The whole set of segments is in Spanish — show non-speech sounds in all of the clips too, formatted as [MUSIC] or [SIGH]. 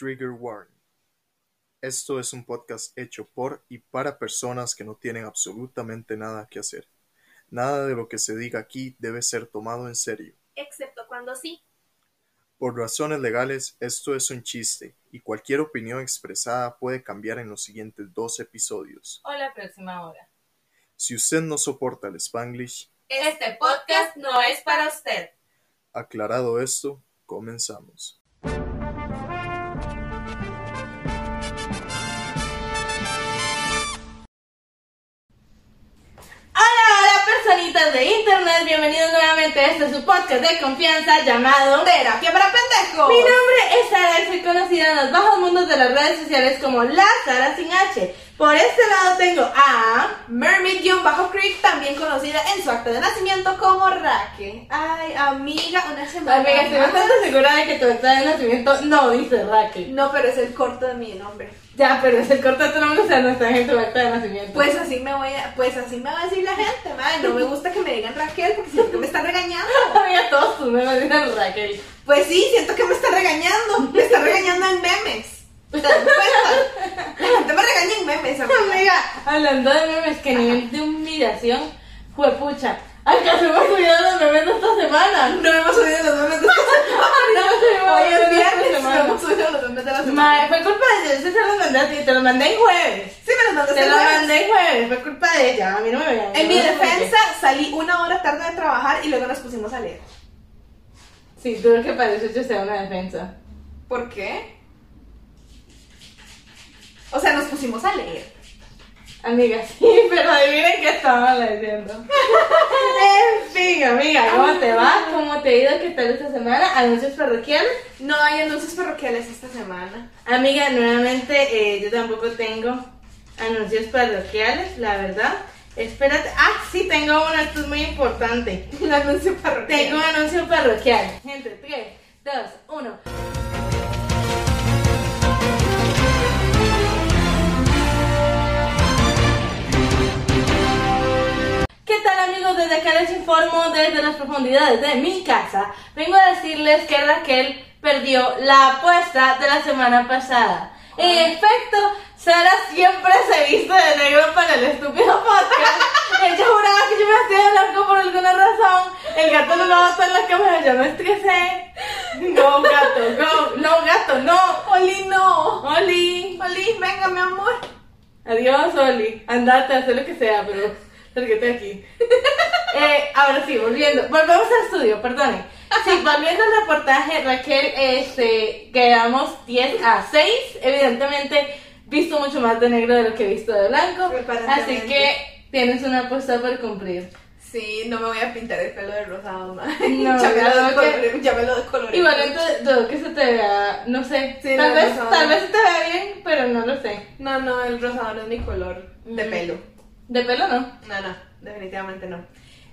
Trigger Warning. Esto es un podcast hecho por y para personas que no tienen absolutamente nada que hacer. Nada de lo que se diga aquí debe ser tomado en serio. excepto cuando sí. Por razones legales, esto es un chiste y cualquier opinión expresada puede cambiar en los siguientes dos episodios. o la próxima hora. Si usted no soporta el Spanglish, Este podcast no es para usted. aclarado esto, comenzamos. Bienvenidos nuevamente a este su podcast de confianza llamado Terapia para pendejos. Mi nombre es Sara y soy conocida en los bajos mundos de las redes sociales como la Sara sin H. Por este lado tengo a... Mermaid-Creek, también conocida en su acta de nacimiento como Raque. Ay, amiga, una semana. Amiga, estoy bastante segura de que tu acta de nacimiento no dice Raquel. No, pero es el corto de mi nombre. Ya, pero es el corto de tu nombre, o sea, no está en tu acta de nacimiento. Pues así me voy a, pues así me va a decir la gente, madre. No me gusta que me digan Raquel porque siento que me están regañando. [LAUGHS] Amiga, todos tus memes dicen Raquel. Pues sí, siento que me está regañando. Me está regañando en memes. ¿Te das cuenta? La gente me regaña en memes, amiga. Amiga, hablando de memes, que nivel de humillación fue pucha. ¿Acaso hemos subido los memes de esta semana? No hemos subido [LAUGHS] los memes de la semana. Hoy es esta viernes, no hemos subido los memes de la semana. Fue culpa de ella, ese se los mandé a ti, te los mandé en jueves. Sí, me los mandaste Te los mandé en jueves, fue culpa de ella, a mí no me vean. En mi defensa, salí una hora tarde de trabajar y luego nos pusimos a leer. Sí, duro que eso yo sea una defensa. ¿Por qué? O sea, nos pusimos a leer. Amiga, sí, pero adivinen qué estaba leyendo. en fin, amiga, ¿cómo te va? ¿Cómo te ha ido? ¿Qué tal esta semana? ¿Anuncios parroquiales? No hay anuncios parroquiales esta semana. Amiga, nuevamente eh, yo tampoco tengo anuncios parroquiales, la verdad. Espérate. Ah, sí, tengo uno, esto es muy importante. [LAUGHS] Un anuncio parroquial. Tengo un anuncio parroquial. Gente, 3, 2, 1. ¿Qué tal amigos? Desde acá les informo desde las profundidades de mi casa. Vengo a decirles que Raquel perdió la apuesta de la semana pasada. En efecto, Sara siempre se viste de negro para el estúpido podcast. [LAUGHS] Ella juraba que yo me hacía de blanco por alguna razón. El gato no lo botó en la cámara, yo me estresé. No, gato, go. No, gato, no. Oli, no. Oli. Oli, venga, mi amor. Adiós, Oli. Andate, haz lo que sea, pero [LAUGHS] sálgate aquí. Eh, ahora sí, volviendo. Volvemos al estudio, perdone. Sí, volviendo al reportaje, Raquel, este, quedamos 10 a 6. Evidentemente, visto mucho más de negro de lo que he visto de blanco. Así que tienes una apuesta por cumplir. Sí, no me voy a pintar el pelo de rosado, ma. No, [LAUGHS] ya, me lo lo decoloré. Igualmente, dudo que se te vea, no sé. Sí, tal, no, vez, tal vez se te vea bien, pero no lo sé. No, no, el rosado no es mi color de Mm. pelo. De pelo no. No, no, definitivamente no.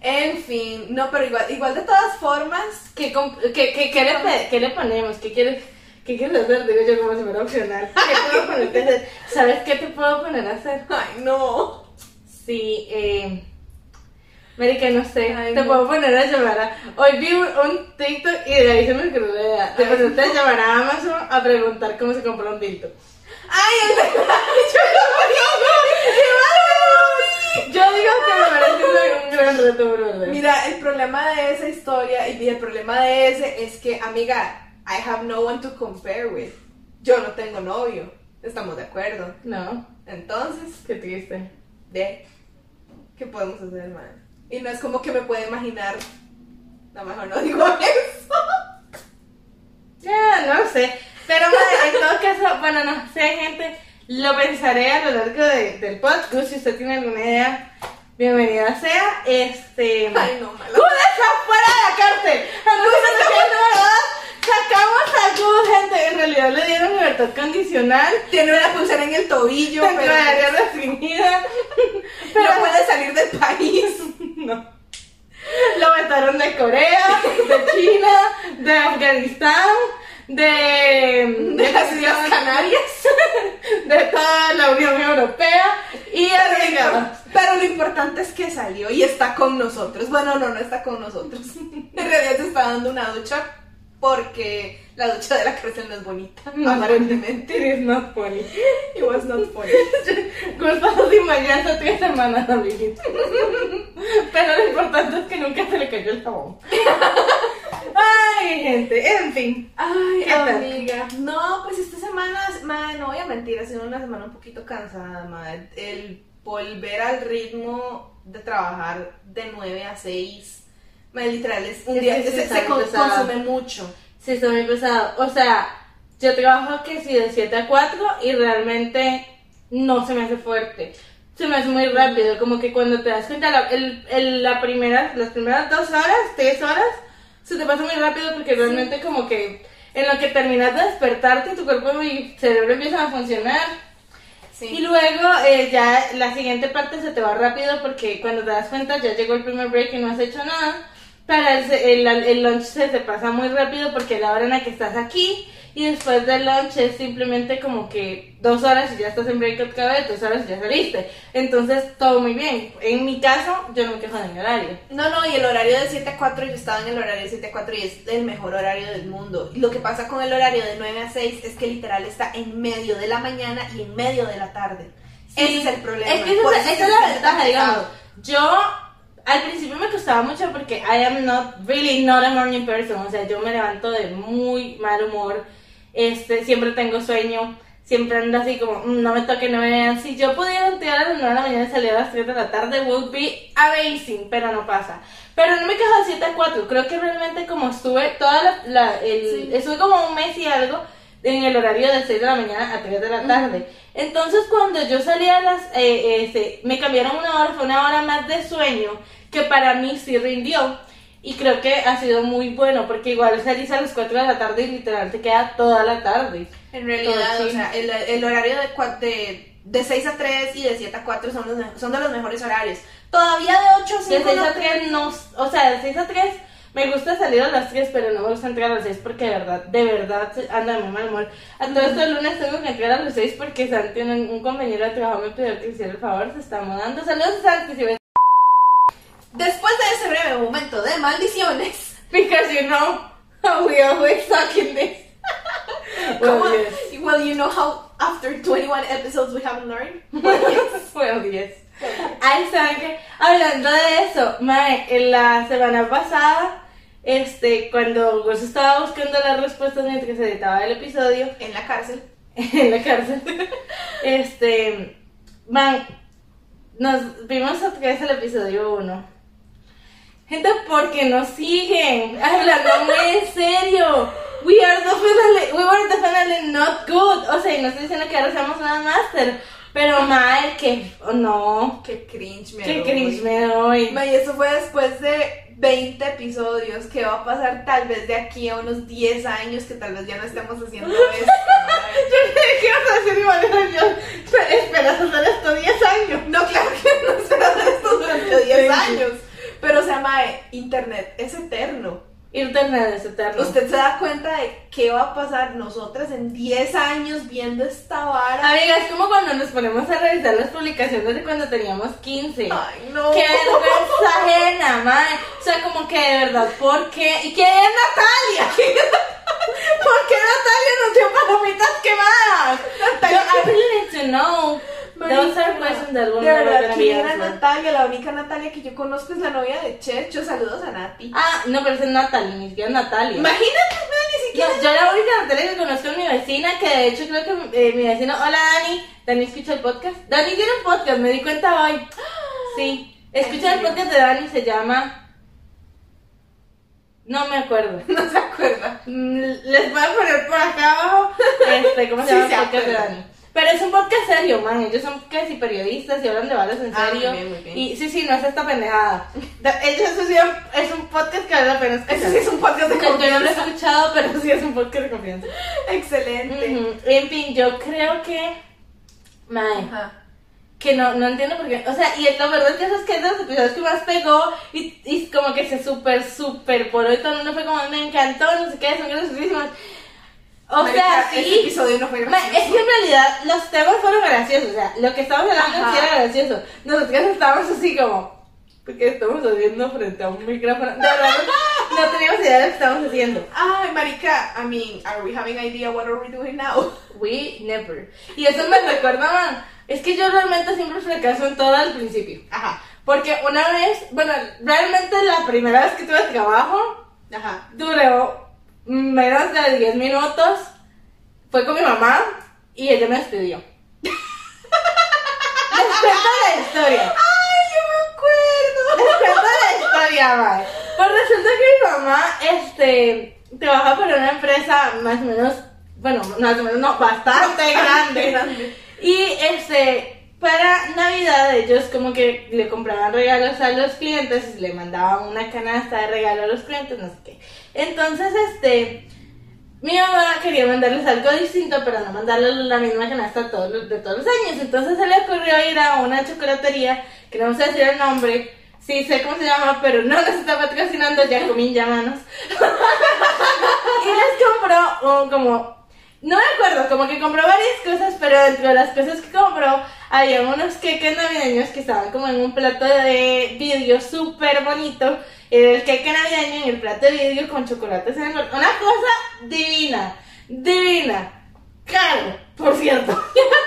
En fin, no, pero igual, igual de todas formas, ¿Qué, qué, qué, qué le, qué le ponemos? ¿Qué quieres, ¿Qué quieres hacer? Digo yo como si fuera opcional. ¿Qué puedo [LAUGHS] ponerte a hacer? ¿Sabes qué te puedo poner a hacer? ay, no. Sí, eh... Marica, no sé. Ay, te no. puedo poner a llamar a... Hoy vi un, un TikTok y de ahí se me ocurrió la idea. Ponerte a llamar a Amazon a preguntar cómo se compra un tilto. Ay, es verdad, [LAUGHS] yo Yo digo que me parece un gran [LAUGHS] reto, brother. Mira, el problema de esa historia y el problema de ese es que, amiga, I have no one to compare with. Yo no tengo novio. Estamos de acuerdo. No, Entonces, qué triste. de ¿qué podemos hacer, man? Y no es como que me pueda imaginar. No, mejor no digo [LAUGHS] eso. Ya, no sé. Pero madre, en todo caso, bueno, no sé, gente, lo pensaré a lo largo de- del podcast. Si usted tiene alguna idea, bienvenida sea. Este. Ay, no, mala. ¡Good está fuera de la cárcel! Sacamos a Good, gente. En realidad le dieron libertad condicional. Tiene una pulsera en el tobillo, pero de área restringida. [LAUGHS] [LAUGHS] Pero no puede salir del país. [LAUGHS] no. Lo mataron de Corea, de China, de Afganistán, de, De las Islas Canarias. [LAUGHS] de toda la Unión Europea y arriba. Pero lo importante es que salió y está con nosotros. Bueno, no, no está con nosotros. [LAUGHS] En realidad se está dando una ducha porque la ducha de la cárcel no es bonita, No, aparentemente. [LAUGHS] It is not funny. It was not funny. Culpados de mañana tres semanas, amiguito. Pero lo importante es que nunca se le cayó el jabón. [LAUGHS] Ay, gente, en fin. Ay, ¿Qué tal? amiga. No, pues esta semana, ma, no voy a mentir, ha sido una semana un poquito cansada, ma. El volver al ritmo de trabajar de 9 a 6, ma, literal, es un Es día, que se, se pesado. consume mucho. Sí, está muy pesado. O sea, yo trabajo que sí de 7 a 4 y realmente no se me hace fuerte. Se me hace muy rápido, como que cuando te das cuenta, la, el, el- la primera, las primeras dos horas, tres horas, se te pasa muy rápido porque realmente como que en lo que terminas de despertarte, tu cuerpo y cerebro empiezan a funcionar. Sí. Y luego eh, ya la siguiente parte se te va rápido porque cuando te das cuenta ya llegó el primer break y no has hecho nada. Para el, el, el lunch se te pasa muy rápido porque la hora en la que estás aquí y después del lunch es simplemente como que dos horas y ya estás en break otra vez, dos horas y ya saliste. Entonces todo muy bien. En mi caso yo no me quejo de mi horario. No, no, y el horario de 7 a 4, yo estaba en el horario de 7 a 4 y es el mejor horario del mundo. Lo que pasa con el horario de 9 a 6 es que literal está en medio de la mañana y en medio de la tarde. Ese es el problema. Es que esa, es- esa es la ventaja, digamos. Yo al principio me costaba mucho porque I am not really not a morning person, o sea, yo me levanto de muy mal humor, este, siempre tengo sueño, siempre ando así como, "Mm, no me toque, no me vean. Si yo pudiera entrar a las 9 de la mañana y salir a las 3 de la tarde, would be amazing, pero no pasa. Pero no me quejo de 7 a 4, creo que realmente como estuve toda la, la- el, Sí. estuve como un mes y algo en el horario de 6 de la mañana a 3 de la tarde. Entonces cuando yo salía a las, eh, este, me cambiaron una hora, fue una hora más de sueño que para mí sí rindió. Y creo que ha sido muy bueno porque igual salís a las 4 de la tarde y literal te queda toda la tarde. En realidad, o sea, el, el horario de, de, de 6 a 3 y de 7 a 4 son, los, son de los mejores horarios. Todavía de 8 a 5 De 6 no a te- 3 no, o sea, de 6 a 3 me gusta salir a las 3, pero no me gusta entrar a las 6 porque de verdad, de verdad anda de muy mal humor. A todo esto el lunes tengo que entrar a las 6 porque Santi, un, un compañero de trabajo me pidió que hiciera el favor, se está mudando. Saludos Santi, si ves. Después de ese breve momento de maldiciones, [LAUGHS] Because you know how we always suck in this. [LAUGHS] well, como- yes. well, you know how after 21 episodes we haven't learned? [LAUGHS] Well, yes. Well, yes. Ay, ¿saben qué? Hablando de eso, mae, en la semana pasada, este, cuando Gus estaba buscando las respuestas mientras se editaba el episodio En la cárcel. en la cárcel, este, man, nos vimos otra vez el episodio 1. Gente, ¿por qué nos siguen? Hablando muy en serio. We are definitely, we were definitely not good. O sea, y no estoy diciendo que ahora seamos una master, pero mae, que, oh, no, Qué cringe me doy. cringe me doy. Ma, Y eso fue después de 20 episodios. ¿Qué va a pasar tal vez de aquí a unos 10 años que tal vez ya no estemos haciendo [LAUGHS] esto? Yo que ibas a decir igual yo. Esperas hacer esto 10 años. No, claro que no se hace esto durante 10 Sí. años. Pero, o sea, mae, internet es eterno. Internet es eterno. Usted se da cuenta de qué va a pasar nosotras en 10 años viendo esta vara. Amiga, es como cuando nos ponemos a revisar las publicaciones de cuando teníamos 15. Ay, no. ¡Qué vergüenza ajena, madre! O sea, como que de verdad, ¿por qué? ¿Y quién es Natalia? [LAUGHS] ¿Por qué Natalia nos dio palomitas quemadas? Natalia. Yo, I really need to know. Those are questions that will De never be ¿quién era answered. Natalia? La única Natalia que yo conozco es la novia de Checho. Saludos a Nati. Ah, no, pero es Natalia, ni siquiera Natalia. Imagínate, no, ni siquiera. No, yo la única Natalia que conozco es mi vecina, que de hecho creo que eh, mi vecino, hola Dani, Dani escucha el podcast. Dani tiene un podcast, me di cuenta hoy. Sí, escucha el podcast de Dani, se llama... No me acuerdo. [LAUGHS] No se acuerda. Mm, Les voy a poner por acá abajo, [LAUGHS] este, ¿cómo se llama el podcast de. Dani? Pero es un podcast serio, man. Ellos son casi periodistas y hablan de balas en Ah, muy bien, muy bien. Y sí, sí, no es esta pendejada. Da- Ellos eso sí es un podcast que vale la pena escuchar. Ese sí es un podcast de Yo no lo he confianza. escuchado, pero sí es un podcast de confianza. Excelente. Ujú. En fin, yo creo que. Mae, Ajá. que no, no entiendo por qué. O sea, y lo verdad es que eso es que es de los episodios que más pegó y, y como que se super, super por hoy todo el mundo fue como, me encantó, no sé qué, son graciosísimos. O Marica, sea, Este sí. episodio no fue gracioso. es que en realidad los temas fueron graciosos, o sea, lo que estamos hablando sí era gracioso. Nosotros estábamos así como, porque estamos haciendo frente a un micrófono. De verdad, no teníamos idea de lo que estábamos haciendo. Ay, marica, I mean, are we having idea what are we doing now? [LAUGHS] We never. Y eso me recuerda, man. Es que yo realmente siempre fracaso en todo al principio. Ajá, Porque una vez, bueno, realmente la primera vez que tuve trabajo, ajá. duró menos de 10 minutos. Fue con mi mamá y ella me despidió. [LAUGHS] Les cuento la historia. Ay, yo me Les acuerdo. cuento la historia, mae. Pues resulta que mi mamá, este, trabaja para una empresa más o menos, bueno, más o menos, no, bastante grande. grande. Y este, para Navidad ellos como que le compraban regalos a los clientes, le mandaban una canasta de regalo a los clientes, no sé qué. Entonces, este, mi mamá quería mandarles algo distinto, pero no mandarles la misma canasta todos de todos los años. Entonces se le ocurrió ir a una chocolatería, que no a decir el nombre, sí sé cómo se llama, pero no nos está patrocinando, Jacomín, llámanos. [LAUGHS] y les compró un, como no me acuerdo, como que compró varias cosas, pero dentro de las cosas que compró había unos queques navideños que estaban como en un plato de vidrio súper bonito. Era el queque navideño en el plato de vidrio con el Una cosa divina, divina. Caro, por cierto. [LAUGHS]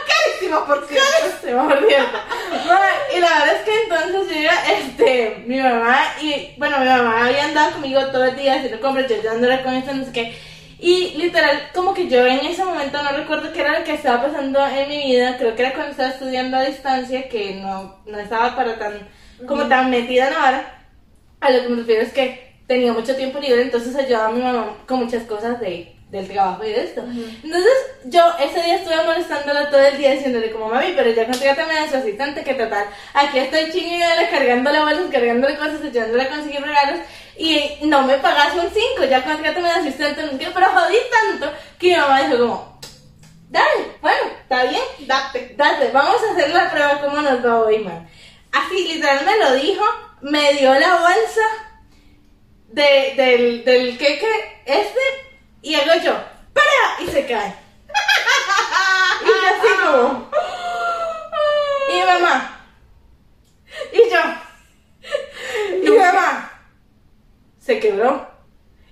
Carísimo, por cierto. Carísimo, por cierto. Mae, Y la verdad es que entonces yo iba, este, mi mamá y, bueno, mi mamá había andado conmigo todo el día haciendo compras, yo ayudándola con esto, no sé qué. Y literal, como que yo en ese momento no recuerdo qué era lo que estaba pasando en mi vida, creo que era cuando estaba estudiando a distancia, que no, no estaba para tan, como tan metida en ahora. A lo que me refiero es que tenía mucho tiempo libre, entonces ayudaba a mi mamá con muchas cosas de, del trabajo y de esto. Entonces yo ese día estuve molestándola todo el día diciéndole como mami, pero ya contrátame a su asistente que total, aquí estoy chingada cargándole bolsas, cargándole cosas, ayudándole a conseguir regalos y no me pagas un 5, ya contrátame de asistente, no qué, pero jodí tanto que mi mamá dijo como, dale, bueno, está bien, Date. date, vamos a hacer la prueba cómo nos va hoy, man. Así literal me lo dijo, me dio la bolsa de, del, del queque este y hago yo, ¡para! Y se cae. [LAUGHS] y yo así como, y mi mamá, y yo, y mi mamá, se quebró.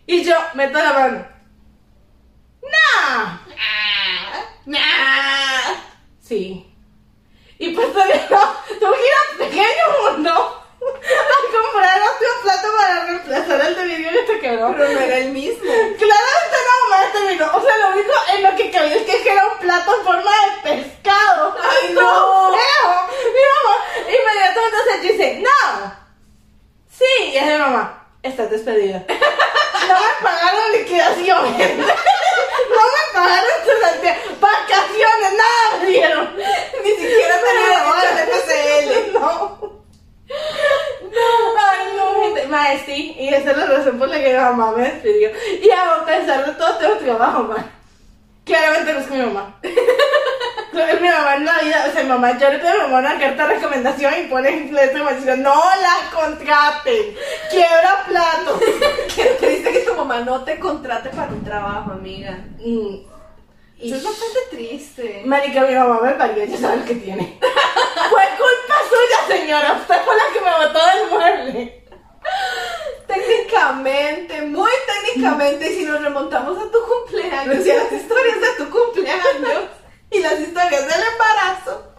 Y yo meto la mano. ¡No! Sí. Y pues todavía no, tuve que ir a pequeño mundo a comprar otro plato para reemplazar el de vidrio que se quebró. Pero no era el mismo. Claramente no, mamá terminó. O sea, lo único en lo que cabía es que era un plato en forma de pescado. ¡Ay, no! feo. Mi mamá inmediatamente se dice, no. Sí, y es de mamá, estás despedida. No me pagaron liquidación, gente. No me pagaron cesantías, vacaciones, nada me dieron. Ni siquiera tenía derecho al FCL. No. No, ay, no, gente. Mae, sí, y esa es la razón por la que mi mamá me despidió. Y a pesar de todo, tengo trabajo, mae. Claramente no es mi mamá. [LAUGHS] Mi mamá en la vida, o sea, mi mamá, yo le pido a mi mamá una carta de recomendación y pone en esta maldición, no la contraten, quiebra platos. [LAUGHS] Qué triste que tu mamá no te contrate para un trabajo, amiga. Mm, y Eso es bastante triste. Marica, mi mamá me parió, ya sabe lo que tiene. [LAUGHS] Fue culpa señora. Usted fue la que me botó del mueble. Técnicamente, muy técnicamente, y si nos remontamos a tu cumpleaños y a las historias de tu cumpleaños y las historias del embarazo.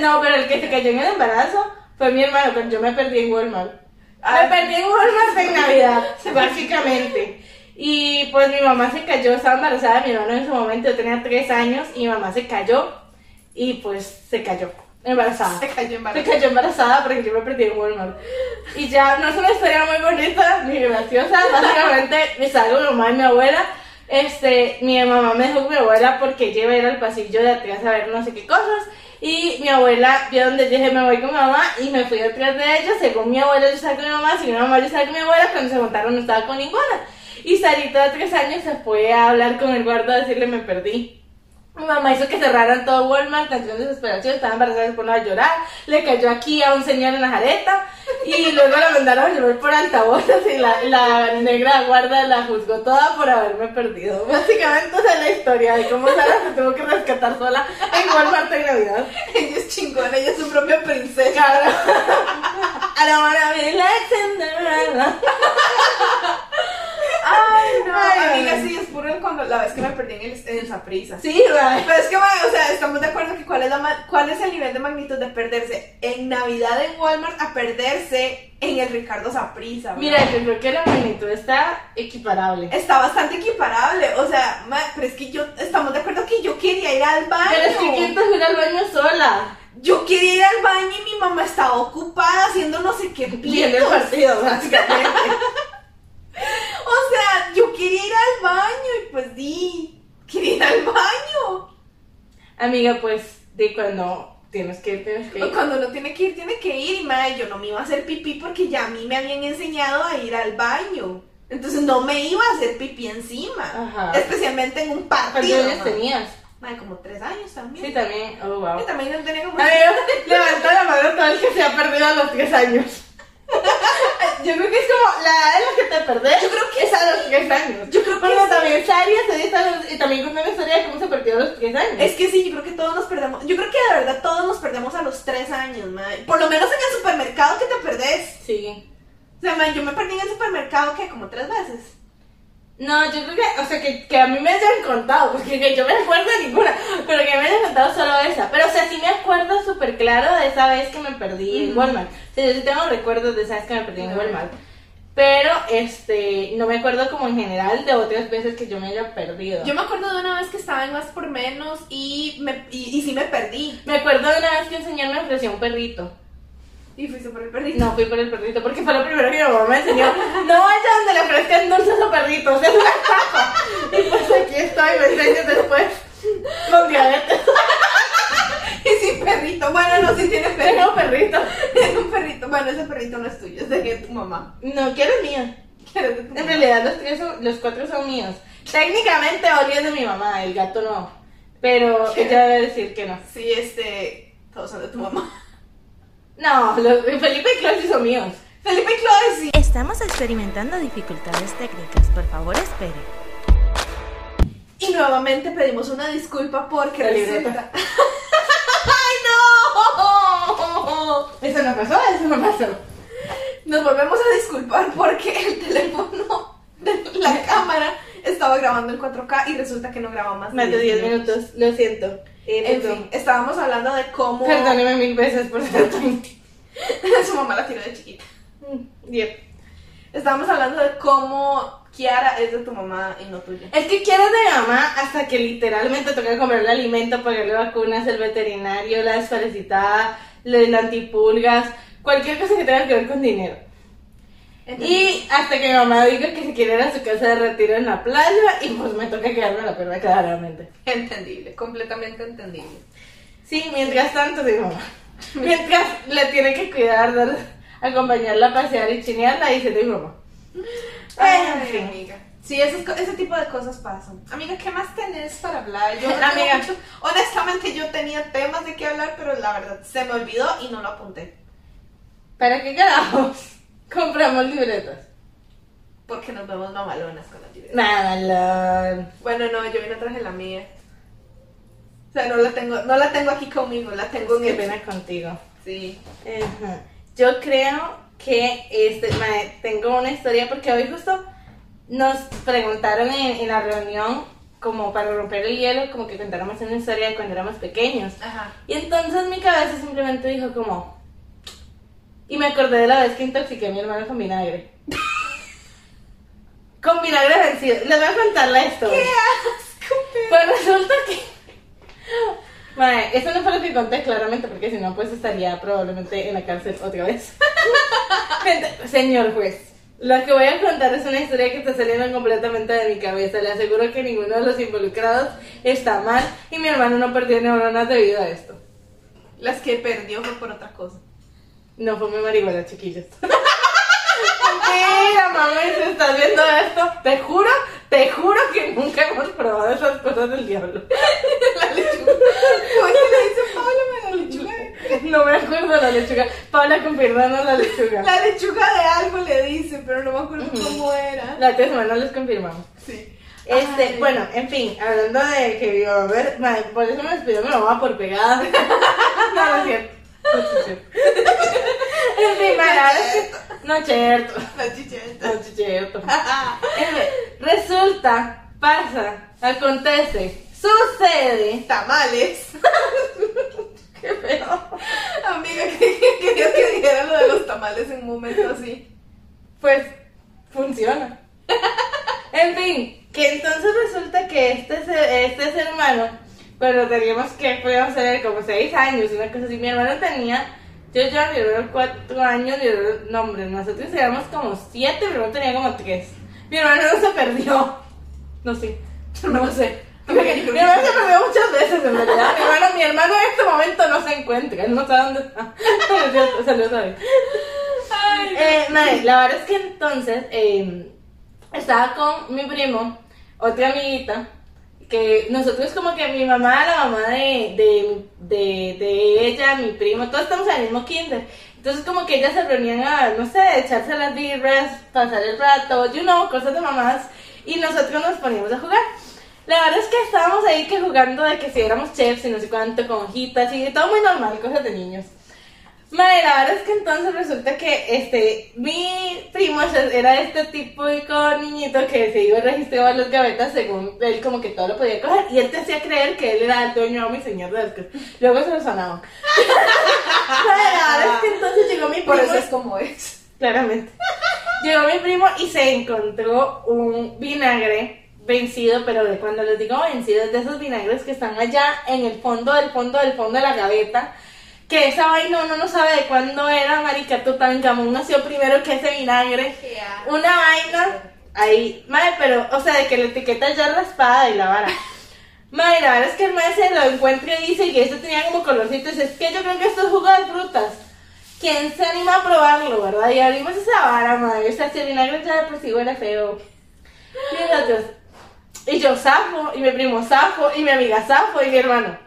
No, pero el que se cayó en el embarazo fue mi hermano, pero yo me perdí en Walmart. Ah. Me perdí en Walmart en Navidad, [LAUGHS] básicamente. Y pues mi mamá se cayó, estaba embarazada de mi hermano en ese momento, yo tenía tres años y mi mamá se cayó y pues se cayó embarazada. Se cayó Se embarazada. cayó embarazada porque yo me perdí en Walmart. Y ya no es una historia muy bonita ni graciosa. Básicamente [LAUGHS] me salgo mi mamá y mi abuela. Este, mi mamá me dejó con mi abuela porque ella iba a ir al pasillo de atrás a ver no sé qué cosas. Y mi abuela vio donde dije me voy con mi mamá y me fui detrás de ella. Según mi abuela yo estaba con mi mamá, según mi mamá yo estaba con mi abuela. Cuando se montaron no estaba con ninguna. Y Sarita de tres años se fue a hablar con el guarda a decirle me perdí. Mi mamá hizo que cerraran todo Walmart, canción de desesperación, estaba embarazada, se pone a llorar, le cayó aquí a un señor en la jareta y luego la mandaron a llevar por altavoces y la, la negra guarda la juzgó toda por haberme perdido. Básicamente esa es la historia de cómo Sara se tuvo que rescatar sola en Walmart en Navidad. Ella es chingona, ella es su propia princesa. Claro. A la maravilla Cinderella. Ay, amiga, ay. sí, es puro cuando la vez que me perdí en el, en el Saprissa. Sí, mae. Pero es que, mae, o sea, estamos de acuerdo que cuál es, la cuál es el nivel de magnitud de perderse en Navidad en Walmart a perderse en el Ricardo Saprissa. Mira, yo creo que la magnitud está equiparable. Está bastante equiparable, o sea, ma, pero es que yo, estamos de acuerdo que yo quería ir al baño. Pero es que ¿quién te fue al baño sola? Yo quería ir al baño y mi mamá estaba ocupada haciendo no sé qué Viendo el pitos. partido, básicamente. [LAUGHS] O sea, yo quería ir al baño y pues di, quería ir al baño. Amiga, pues, de cuando tienes que ir, tienes que O ir. Cuando uno tiene que ir, tiene que ir. Y madre, yo no me iba a hacer pipí porque ya a mí me habían enseñado a ir al baño. Entonces no me iba a hacer pipí encima. Ajá. Especialmente en un ¿Cuántos partido. años madre. tenías? Madre, como tres años también. Sí, también. Oh, wow. Yo también no tenía como... Amigo, levanta la mano todo el que se ha perdido a los 10 años. Yo creo que es como la edad en la que te perdés. Yo creo que es a los 10 años. Yo creo que sí. también Saria se dice y también contó una historia de cómo se perdió a los 10 años. Es que sí, yo creo que todos nos perdemos. Yo creo que de verdad todos nos perdemos a los tres años, madre. Por lo menos en el supermercado que te perdés. Sí. O sea, madre, yo me perdí en el supermercado que como tres veces. No, yo creo que, o sea, que, que a mí me hayan contado, porque que yo me acuerdo de ninguna, pero que me hayan contado solo esa. Pero, o sea, sí me acuerdo súper claro de esa vez que me perdí en Ujú. Walmart. Sea, yo sí tengo recuerdos de esa vez que me perdí en. Walmart. Pero, este, no me acuerdo como en general de otras veces que yo me haya perdido. Yo me acuerdo de una vez que estaba en Más por Menos y, me, y, y sí me perdí. Me acuerdo de una vez que un señor me ofreció un perrito. Y fuiste por el perrito. No, fui por el perrito porque fue lo primero que mi mamá me enseñó. [LAUGHS] No vaya donde le ofrezcan dulces o perritos, es una estafa. Y pues aquí estoy 20 años después con diabetes. Perrito. Bueno, no, sí tiene perrito. Tengo perrito. [LAUGHS] Tiene un perrito. Bueno, ese perrito no es tuyo, es de tu mamá. No, quiero el mío. ¿Quieres de tu En mamá? realidad los, tres son- los cuatro son míos. Técnicamente Oli es de mi mamá, el gato no. Pero [LAUGHS] ¿Qué? ella debe decir que no. Sí, este. Todos son de tu mamá. No, los, Felipe y sí son míos. Felipe y Chloe, sí. Estamos experimentando dificultades técnicas. Por favor, espere. Y nuevamente pedimos una disculpa porque La libreta. [LAUGHS] [LAUGHS] Eso no pasó, eso no pasó. Nos volvemos a disculpar porque el teléfono de la cámara estaba grabando en 4K y resulta que no graba más Más de 10 minutos, lo siento. Eh, En perdón. fin, estábamos hablando de cómo Perdóneme mil veces por ser [LAUGHS] su mamá la tiró de chiquita. Yep. Estábamos hablando de cómo Kiara es de tu mamá y no tuya. Es que quieres de mi mamá hasta que literalmente toca comprarle alimento, pagarle vacunas, el veterinario, la desparasitada, la antipulgas, cualquier cosa que tenga que ver con dinero. Y hasta que mi mamá diga que se quiere ir a su casa de retiro en la playa y pues me toca quedarme la perra claramente. entendible, completamente entendible. Sí, mientras tanto, mi mamá. [LAUGHS] Mientras le tiene que cuidar, dar- acompañarla a pasear y chinearla, dice mi mamá. Ay, en fin. amiga. Sí, co- ese tipo de cosas pasan. Amiga, ¿qué más tenés para hablar? Yo [LAUGHS] Amiga. mucho- honestamente yo tenía temas de qué hablar, pero la verdad se me olvidó y no lo apunté. ¿Para qué carajos [LAUGHS] compramos libretas? Porque nos vemos mamalonas con la libretas. Nada, la... Bueno, no, yo no traje la mía. O sea, no la tengo, no la tengo aquí conmigo, la tengo en Qué el... pena contigo. Sí. Ajá. Yo creo que este, tengo una historia porque hoy justo nos preguntaron en, en la reunión como para romper el hielo, como que contáramos una historia de cuando éramos pequeños. Ajá. Y entonces mi cabeza simplemente dijo como... Y me acordé de la vez que intoxiqué a mi hermano con vinagre. [LAUGHS] con vinagre vencido. Les voy a contar la historia. asco! Pues resulta que. Mae, eso no fue lo que conté claramente, porque si no, pues estaría probablemente en la cárcel otra vez. [LAUGHS] Señor juez, lo que voy a contar es una historia que está saliendo completamente de mi cabeza. Le aseguro que ninguno de los involucrados está mal y mi hermano no perdió neuronas debido a esto. Las que perdió fue por otra cosa. No fue mi marihuana, chiquillos. [LAUGHS] Mira, mami, si estás viendo esto, te juro, te juro que nunca hemos probado esas cosas del diablo. La lechuga. ¿Cómo es que le dice Paula la lechuga? No me acuerdo de la lechuga. Paula, confirmanos la lechuga. La lechuga de algo le dice, pero no me acuerdo cómo era. La otra semana les confirmamos. Sí. Este, Ay. bueno, en fin, hablando de que mi mamá, ver, por eso me despidió mi mamá por pegada. [LAUGHS] No, no es cierto. No. En fin, es no es cierto. No es cierto. En fin, Resulta, pasa, acontece, sucede. Tamales. [LAUGHS] Qué feo. Amiga, que querías que dijera lo de los tamales en un momento así. Pues funciona. [LAUGHS] en fin, que entonces resulta que este, este ser humano, cuando teníamos que podíamos tener como 6 años, una cosa así, mi hermano tenía, yo ya mi hermano 4 años, no hombre, nosotros éramos como 7, mi hermano tenía como 3. Mi hermano no se perdió. No sé, [LAUGHS] no sé. Mi hermano se perdió muchas veces en realidad. Mi hermano, mi hermano en este momento no se encuentra, él no sabe dónde está. [LAUGHS] A él. Eh, madre, la verdad es que entonces eh, estaba con mi primo, otra amiguita, que nosotros como que mi mamá, la mamá de, de, de, ella, mi primo, todos estamos en el mismo kinder. Entonces como que ellas se reunían a, no sé, echarse las birras, pasar el rato, you know, cosas de mamás, y nosotros nos poníamos a jugar. La verdad es que estábamos ahí que jugando de que si éramos chefs y no sé cuánto, con hojitas y todo muy normal, cosas de niños. Madre, la verdad es que entonces resulta que este, mi primo era este típico niñito que se iba a registrar los gavetas según él como que todo lo podía coger y él te hacía creer que él era el dueño o mi señor de las cosas. Luego se lo sonaba. [LAUGHS] Madre, la verdad es que entonces llegó mi primo. Por eso es como es. Claramente. Llegó mi primo y se encontró un vinagre vencido, pero de cuando les digo vencido, es de esos vinagres que están allá en el fondo del fondo del fondo de la gaveta. Que esa vaina uno no sabe de cuándo era, marica Tutankamón nació primero que ese vinagre. Una vaina ahí, madre, pero, o sea, de que la etiqueta ya raspada y la vara. Madre, la verdad es que el maestro lo encuentra y dice que esto tenía como colorcitos. Es que yo creo que esto es jugo de frutas. ¿Quién se anima a probarlo, verdad? Y abrimos esa vara, madre. O sea, si el vinagre ya de por sí huele feo. Y nosotros, y yo zafo, y mi primo zafo, y mi amiga zafo, y mi hermano.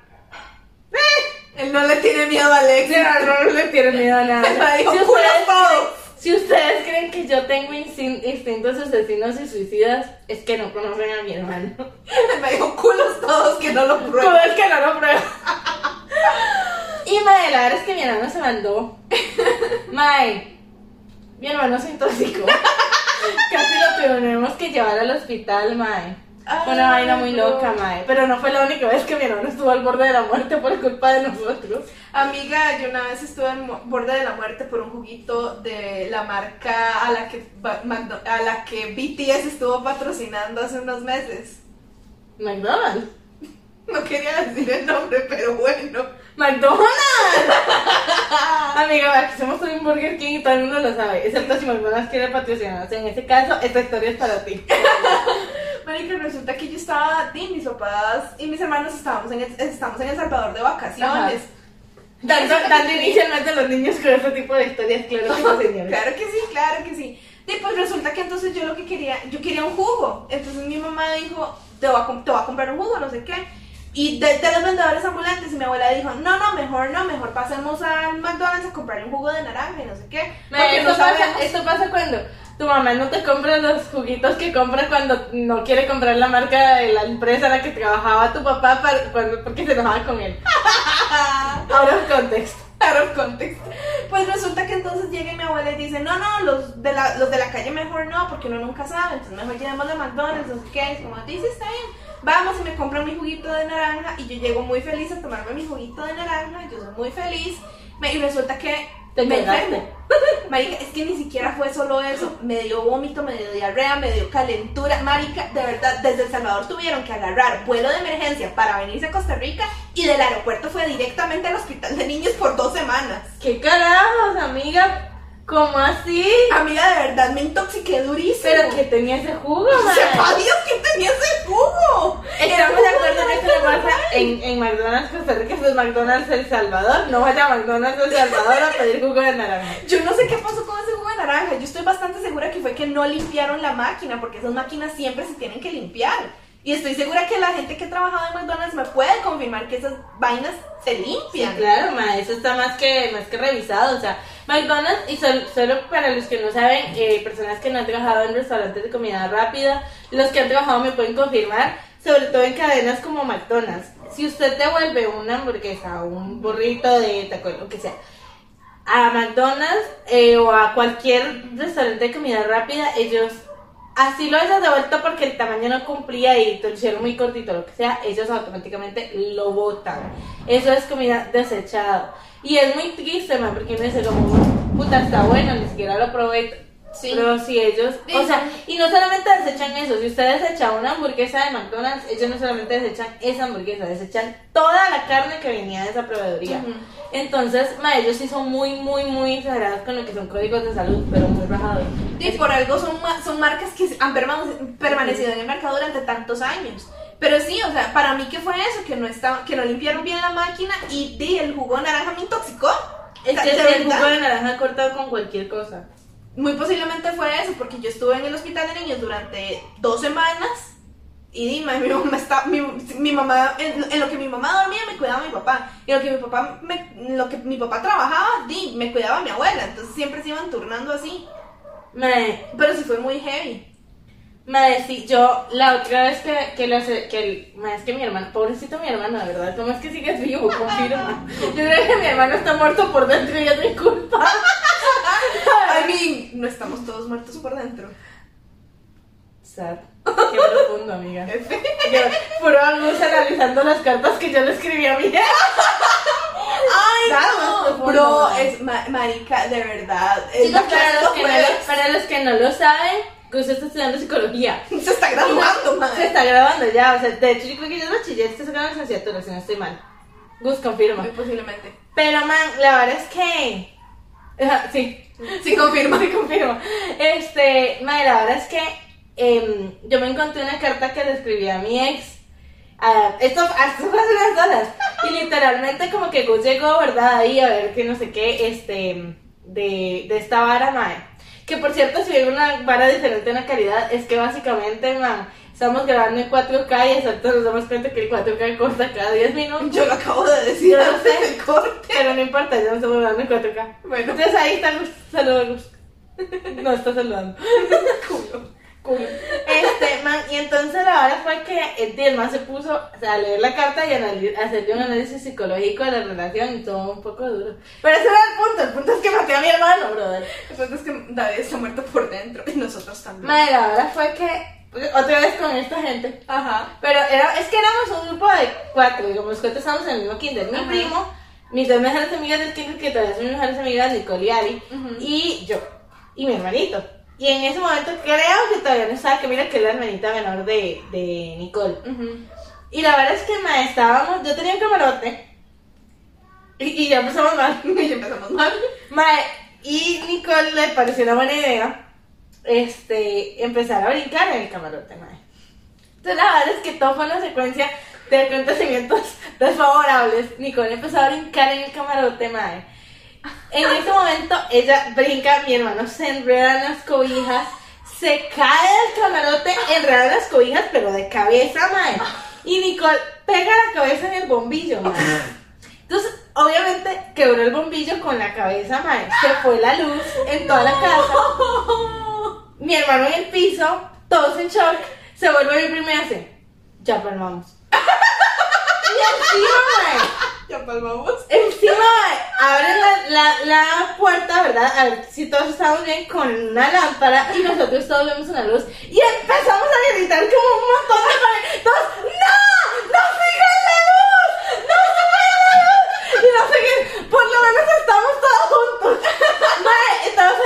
Él no le tiene miedo a Alex. Mi hermano no le tiene miedo a nada. Me dijo, Si "Culo ustedes, todo". creen, si ustedes creen que yo tengo instin- instintos asesinos y suicidas, es que no conocen a mi hermano. [LAUGHS] Me dijo culos todos que no lo prueben. es que no lo pruebo. [LAUGHS] Y mae, la verdad es que mi hermano se mandó. Mae, mi hermano se intoxicó. [LAUGHS] Casi lo tuvimos que llevar al hospital, mae. Fue una vaina muy no. loca, mae. Pero no fue la única vez que mi hermano estuvo al borde de la muerte por culpa de nosotros. Amiga, yo una vez estuve al borde de la muerte por un juguito de la marca a la que a la que BTS estuvo patrocinando hace unos meses. McDonald's. No quería decir el nombre, pero bueno. ¡McDonald's! [LAUGHS] Amiga, aquí somos un Burger King y todo el mundo lo sabe. Excepto si McDonald's quiere patrocinarnos. En ese caso, esta historia es para ti. [LAUGHS] Marica, resulta que yo estaba, y mis papás y mis hermanos estábamos en el, estamos en El Salvador de vacaciones. Dando, dando inicio al mes de los niños con este tipo de historias, claro que señores. Claro que sí, claro que sí. Y pues resulta que entonces yo lo que quería, yo quería un jugo. Entonces mi mamá dijo, te voy a, te voy a comprar un jugo, no sé qué. Y de, de los vendedores ambulantes, y mi abuela dijo, no, no, mejor no, mejor pasemos al McDonald's a comprar un jugo de naranja y no sé qué. Porque esto, no pasa, esto pasa cuando tu mamá no te compra los juguitos que compra cuando no quiere comprar la marca de la empresa en la que trabajaba tu papá para, cuando, porque se enojaba con él. [LAUGHS] Out of context. Out of context. Pues resulta que entonces llega mi abuela y dice, no, no, los de la, los de la calle mejor no, porque uno nunca sabe, entonces mejor llevemos de McDonald's, no sé qué, es como, dice, está bien, vamos y me compro mi juguito de naranja, y yo llego muy feliz a tomarme mi juguito de naranja, yo soy muy feliz, me- y resulta que Te me enfermo. [LAUGHS] Marica, es que ni siquiera fue solo eso, me dio vómito, me dio diarrea, me dio calentura, marica, de verdad, desde El Salvador tuvieron que agarrar vuelo de emergencia para venirse a Costa Rica, y del aeropuerto fue directamente al hospital de niños por dos semanas. ¿Qué carajos, amiga? ¿Cómo así? Amiga, de verdad me intoxiqué durísimo. Pero que tenía ese jugo, [LAUGHS] Sepa man. Dios que tenía ese jugo. Estamos de acuerdo que esto pasa en, en McDonald's Costa Rica, es McDonald's El Salvador. No vaya a McDonald's El Salvador a pedir jugo de naranja. [LAUGHS] Yo no sé qué pasó con ese jugo de naranja. Yo estoy bastante segura que fue que no limpiaron la máquina, porque esas máquinas siempre se tienen que limpiar. Y estoy segura que la gente que ha trabajado en McDonald's me puede confirmar que esas vainas se Sí, limpian. claro, ma, eso está más que, más que revisado. O sea, McDonald's, y sol- solo para los que no saben, eh, personas que no han trabajado en restaurantes de comida rápida, los que han trabajado me pueden confirmar, sobre todo en cadenas como McDonald's. Si usted devuelve una hamburguesa un burrito de taco, lo que sea, a McDonald's eh, o a cualquier restaurante de comida rápida, ellos así lo hayas devuelto porque el tamaño no cumplía y te lo muy cortito, lo que sea, ellos automáticamente lo botan. Eso es comida desechada. Y es muy triste, man, porque uno dice como, puta, está bueno, ni siquiera lo probé. Sí. Pero si ellos, o sea, y no solamente desechan eso, si usted desecha una hamburguesa de McDonald's, ellos no solamente desechan esa hamburguesa, desechan toda la carne que venía de esa proveeduría. Entonces, ma, ellos sí son muy, muy, muy exagerados con lo que son códigos de salud, pero muy bajados. Y por algo son, son marcas que han perma- permanecido en el mercado durante tantos años. Pero sí, o sea, para mí que fue eso, que no estaba, que no limpiaron bien la máquina y di, el jugo de naranja me intoxicó. Es que el jugo de naranja cortado con cualquier cosa. Muy posiblemente fue eso, porque yo estuve en el hospital de niños durante dos semanas y dime, mi mamá está, mi, mi mamá, en, en lo que mi mamá dormía me cuidaba mi papá, y en lo que mi papá, me, lo que mi papá trabajaba, di, me cuidaba mi abuela, entonces siempre se iban turnando así, Mae, pero sí fue muy heavy. mae, sí, yo la otra vez que, que, lo que el, es que mi hermano, pobrecito mi hermano, de verdad, ¿cómo es que sigues vivo? Confirma. [LAUGHS] Yo creo que mi hermano está muerto por dentro y es mi culpa. [LAUGHS] [LAUGHS] I mean, no estamos todos muertos por dentro. Sad. [LAUGHS] Qué profundo, amiga. Yo, puro analizando las cartas que yo le escribí a mi Ay, no, profundo, bro, es ma- marica, de verdad. es Chicos, lo para los, que no, lo- para los que no lo saben, usted está estudiando psicología. se está graduando, Se madre. está grabando ya, o sea, de hecho yo creo que es bachiller, está sacando licenciatura, si no estoy mal. Gus confirma. Muy posiblemente. Pero man, la verdad es que... Sí, Sí, confirma. [LAUGHS] sí confirmo. Este, man, la verdad es que em, yo me encontré una carta que le escribí a mi ex. Ah, esto, hace [LAUGHS] unas horas. Y literalmente como que Gus llegó, ¿verdad? Ahí a ver que no sé qué, este, de, de esta vara, mae. Que por cierto, si hay una vara diferente en la calidad, es que básicamente, man, estamos grabando en 4K y exacto nos damos cuenta que el 4K corta cada 10 minutos. Yo lo acabo de decir lo antes sé. del corte. Pero no importa, ya no estamos grabando en 4K. Bueno. Entonces ahí está Gus. Saludos. No está saludando. Culo. Culo. Este, man, y entonces la hora fue que el tío, el man se puso a leer la carta y anali- hacerle un análisis psicológico de la relación y todo un poco duro. Pero ese era el punto, el punto es que maté a mi hermano, brother. El punto es que David está muerto por dentro y nosotros también. Madre, la hora fue que, otra vez con esta gente, Ajá. Pero era, es que éramos un grupo de cuatro, digamos, cuatro estábamos en el mismo kinder. Mi Ajá. primo, mis dos mejores amigas del kinder, que todavía son mis mejores amigas, Nicole y Ali, Ujú. y yo, y mi hermanito. Y en ese momento creo que todavía no estaba, que mira que es la hermanita menor de, de Nicole. Ujú. Y la verdad es que ma, estábamos, yo tenía un camarote, y, y ya empezamos mal. [LAUGHS] Y ya empezamos mal. Mae, y Nicole le pareció una buena idea este, empezar a brincar en el camarote, mae. Entonces la verdad es que todo fue una secuencia de acontecimientos [LAUGHS] desfavorables. Nicole empezó a brincar en el camarote, mae. En ese momento ella brinca, mi hermano se enreda en las cobijas, se cae del camarote, enreda en las cobijas, pero de cabeza, mae. Y Nicole pega la cabeza en el bombillo, mae. Entonces, obviamente, quebró el bombillo con la cabeza, mae. Se fue la luz en toda la casa. [LAUGHS] Mi hermano en el piso, todos en shock. Se vuelve mi prima y hace, ya palmamos. [LAUGHS] y encima, mae, Ya palmamos. encima, mae, abren la, la, la puerta, ¿verdad? A ver si todos estamos bien con una lámpara y nosotros todos vemos una luz. Y empezamos a gritar como un montón de mae. Todos, ¡No! ¡No sigan la luz! ¡No sigan la luz! Y no sé qué, por lo menos estamos todos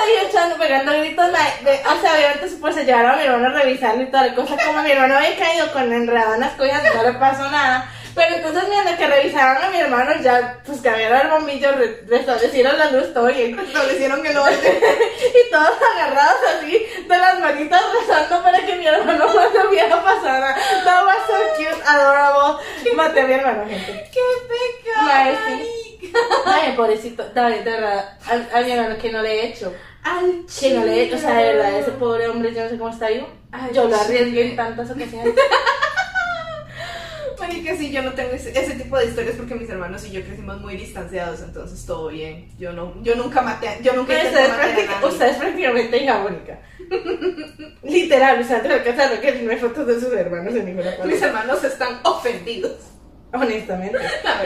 ahí echando, pegando gritos, mae. de- o sea, obviamente pues se llevaron a mi hermano a revisarlo y toda la cosa. Como mi hermano había caído con enredado en las cosas, no le pasó nada. Pero entonces mientras que revisaron a mi hermano, ya pues cambiaron el bombillo, re- restablecieron la luz, todo bien. Establecieron el [LAUGHS] orden. y todos agarrados así de las manitas rezando para que mi hermano no hubiera pasado. That was so cute, adorable. Maté a mi hermano, gente. ¡Qué pecado! Ay, pobrecito, David, de verdad, a, a mi hermano que no le he hecho. Al Que no le o sea, de verdad, ese pobre hombre, yo no sé cómo está vivo. Yo lo arriesgué en tantas ocasiones. [LAUGHS] Marica, sí, yo no tengo ese, ese tipo de historias porque mis hermanos y yo crecimos muy distanciados, entonces todo bien. Yo no, yo nunca maté, a- yo nunca Pero intenté usted es, matar a práctica- nadie. usted es prácticamente hija única. [LAUGHS] Literal, o sea, te lo que no hay fotos de sus hermanos en ninguna parte. Mis hermanos están ofendidos. Honestamente.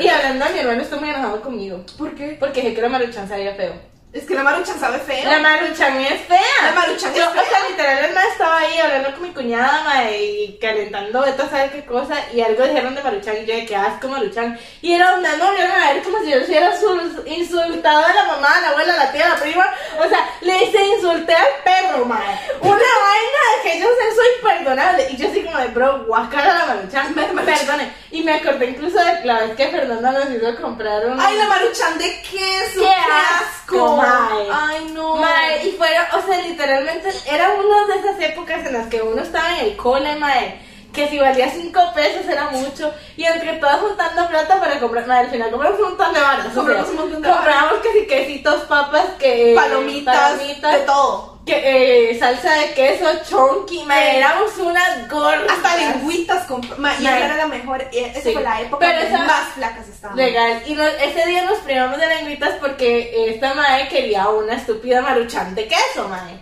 Y hablando de mi hermano, está muy enojado conmigo. ¿Por qué? Porque dije que la maruchan sabía feo. Es que la maruchan sabe feo. La maruchan es fea. La maruchan es Yo, fea. O sea, literal, el estaba ahí hablando con mi cuñada, ma, y calentando esto, ¿sabes qué cosa? Y algo dijeron de maruchan, y yo de que asco maruchan. Y era una novia, a ver como si yo hubiera sul- insultado a la mamá, a la abuela, a la tía, a la prima. O sea, le hice insulté al perro, ma. Una vaina de que yo sé, soy imperdonable. Y yo así como de, bro, guacara la maruchan, me, perdone. Y me acordé incluso de la vez que Fernanda nos hizo comprar un... Ay, la maruchan de queso. ¡Qué asco, mae! Ay, no. Mae, y fueron, o sea, literalmente era una de esas épocas en las que uno estaba en el cole, mae, que si valía 5 pesos era mucho, y entre todos juntando plata para comprar, mae, al final compramos un montón de varas, Compramos un montón de compramos que si quesitos, papas, que Palomitas, palomitas, de todo. Que eh, salsa de queso, chonky, mae, Sí. éramos unas gordas. Hasta lingüitas comp- ma, Y esa era la mejor. eh, Esa Sí. fue la época Pero que esa- más flacas estaban. Legal. Y no- ese día nos privamos de lengüitas porque esta madre quería una estúpida maruchan de queso, madre.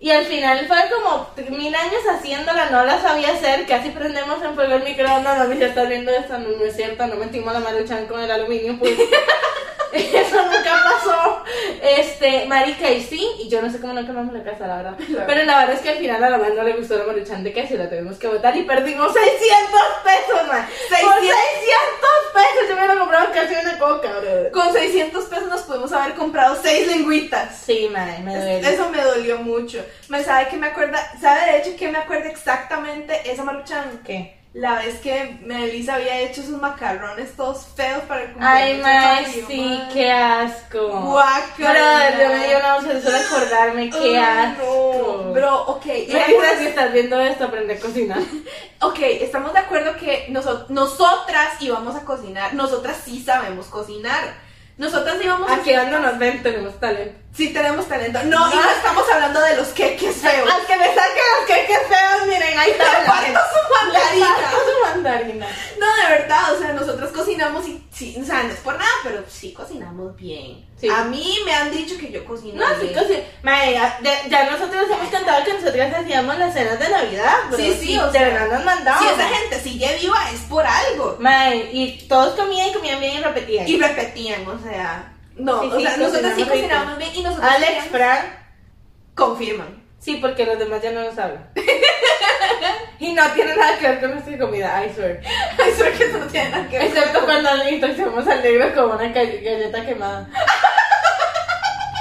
Y al final fue como mil años haciéndola, no la sabía hacer, casi prendemos en fuego el microondas, no me estás viendo esto, no, no es cierto, no metimos la maruchan con el aluminio, pues [LAUGHS] eso nunca pasó. Este, marica, y sí, y yo no sé cómo no quemamos la casa, la verdad. [LAUGHS] Pero la verdad es que al final a la madre no le gustó la maruchan de queso y la tuvimos que botar y perdimos 600 pesos, man. Por 600 600 pesos yo me lo compraba casi una coca, bro. Con 600 pesos nos pudimos haber comprado 6 lengüitas. Sí, madre, me duele. Eso me dolió mucho. Me sabe que me acuerda, sabe de hecho que me acuerda exactamente esa maruchan. ¿Qué? La vez que Melissa había hecho sus macarrones todos feos para el cumpleaños. Ay, Mario, sí, mae. qué asco. Guácala. Bro, yo me dio náuseas solo acordarme, qué Ay, asco. no. Bro, ok. Melissa, si estás viendo esto, aprende a cocinar. [LAUGHS] Ok, estamos de acuerdo que noso- nosotras íbamos a cocinar. Nosotras sí sabemos cocinar. Nosotras íbamos a Aquí dando nos ven, tenemos talento. Sí tenemos talento. No, y no [LAUGHS] estamos hablando de los queques feos. Al que me saquen los queques feos, miren, ahí está. Le parto su mandarina. Le parto su mandarina. No, de verdad, o sea, nosotros cocinamos y sí, o sea, no es por nada, pero sí cocinamos bien. Sí. A mí me han dicho que yo cocino No, sí, bien. ya, ya- nosotros hemos cantado que nosotras hacíamos las cenas de Navidad, bro. Sí, sí, o sea, nos mandaban. Si esa gente sigue viva es por algo. Mae, y todos comían y comían bien y repetían. Y repetían, o sea, no, Sí, o sí, sea, nosotros sí cocinamos bien y nosotros Alex, Fran, confirman. sí, porque los demás ya no lo saben. [LAUGHS] y no tiene nada que ver con nuestra comida, I swear. Ay, solo que eso no tiene nada que ver. Excepto cuando le intoxicamos al negro con una ga- galleta quemada.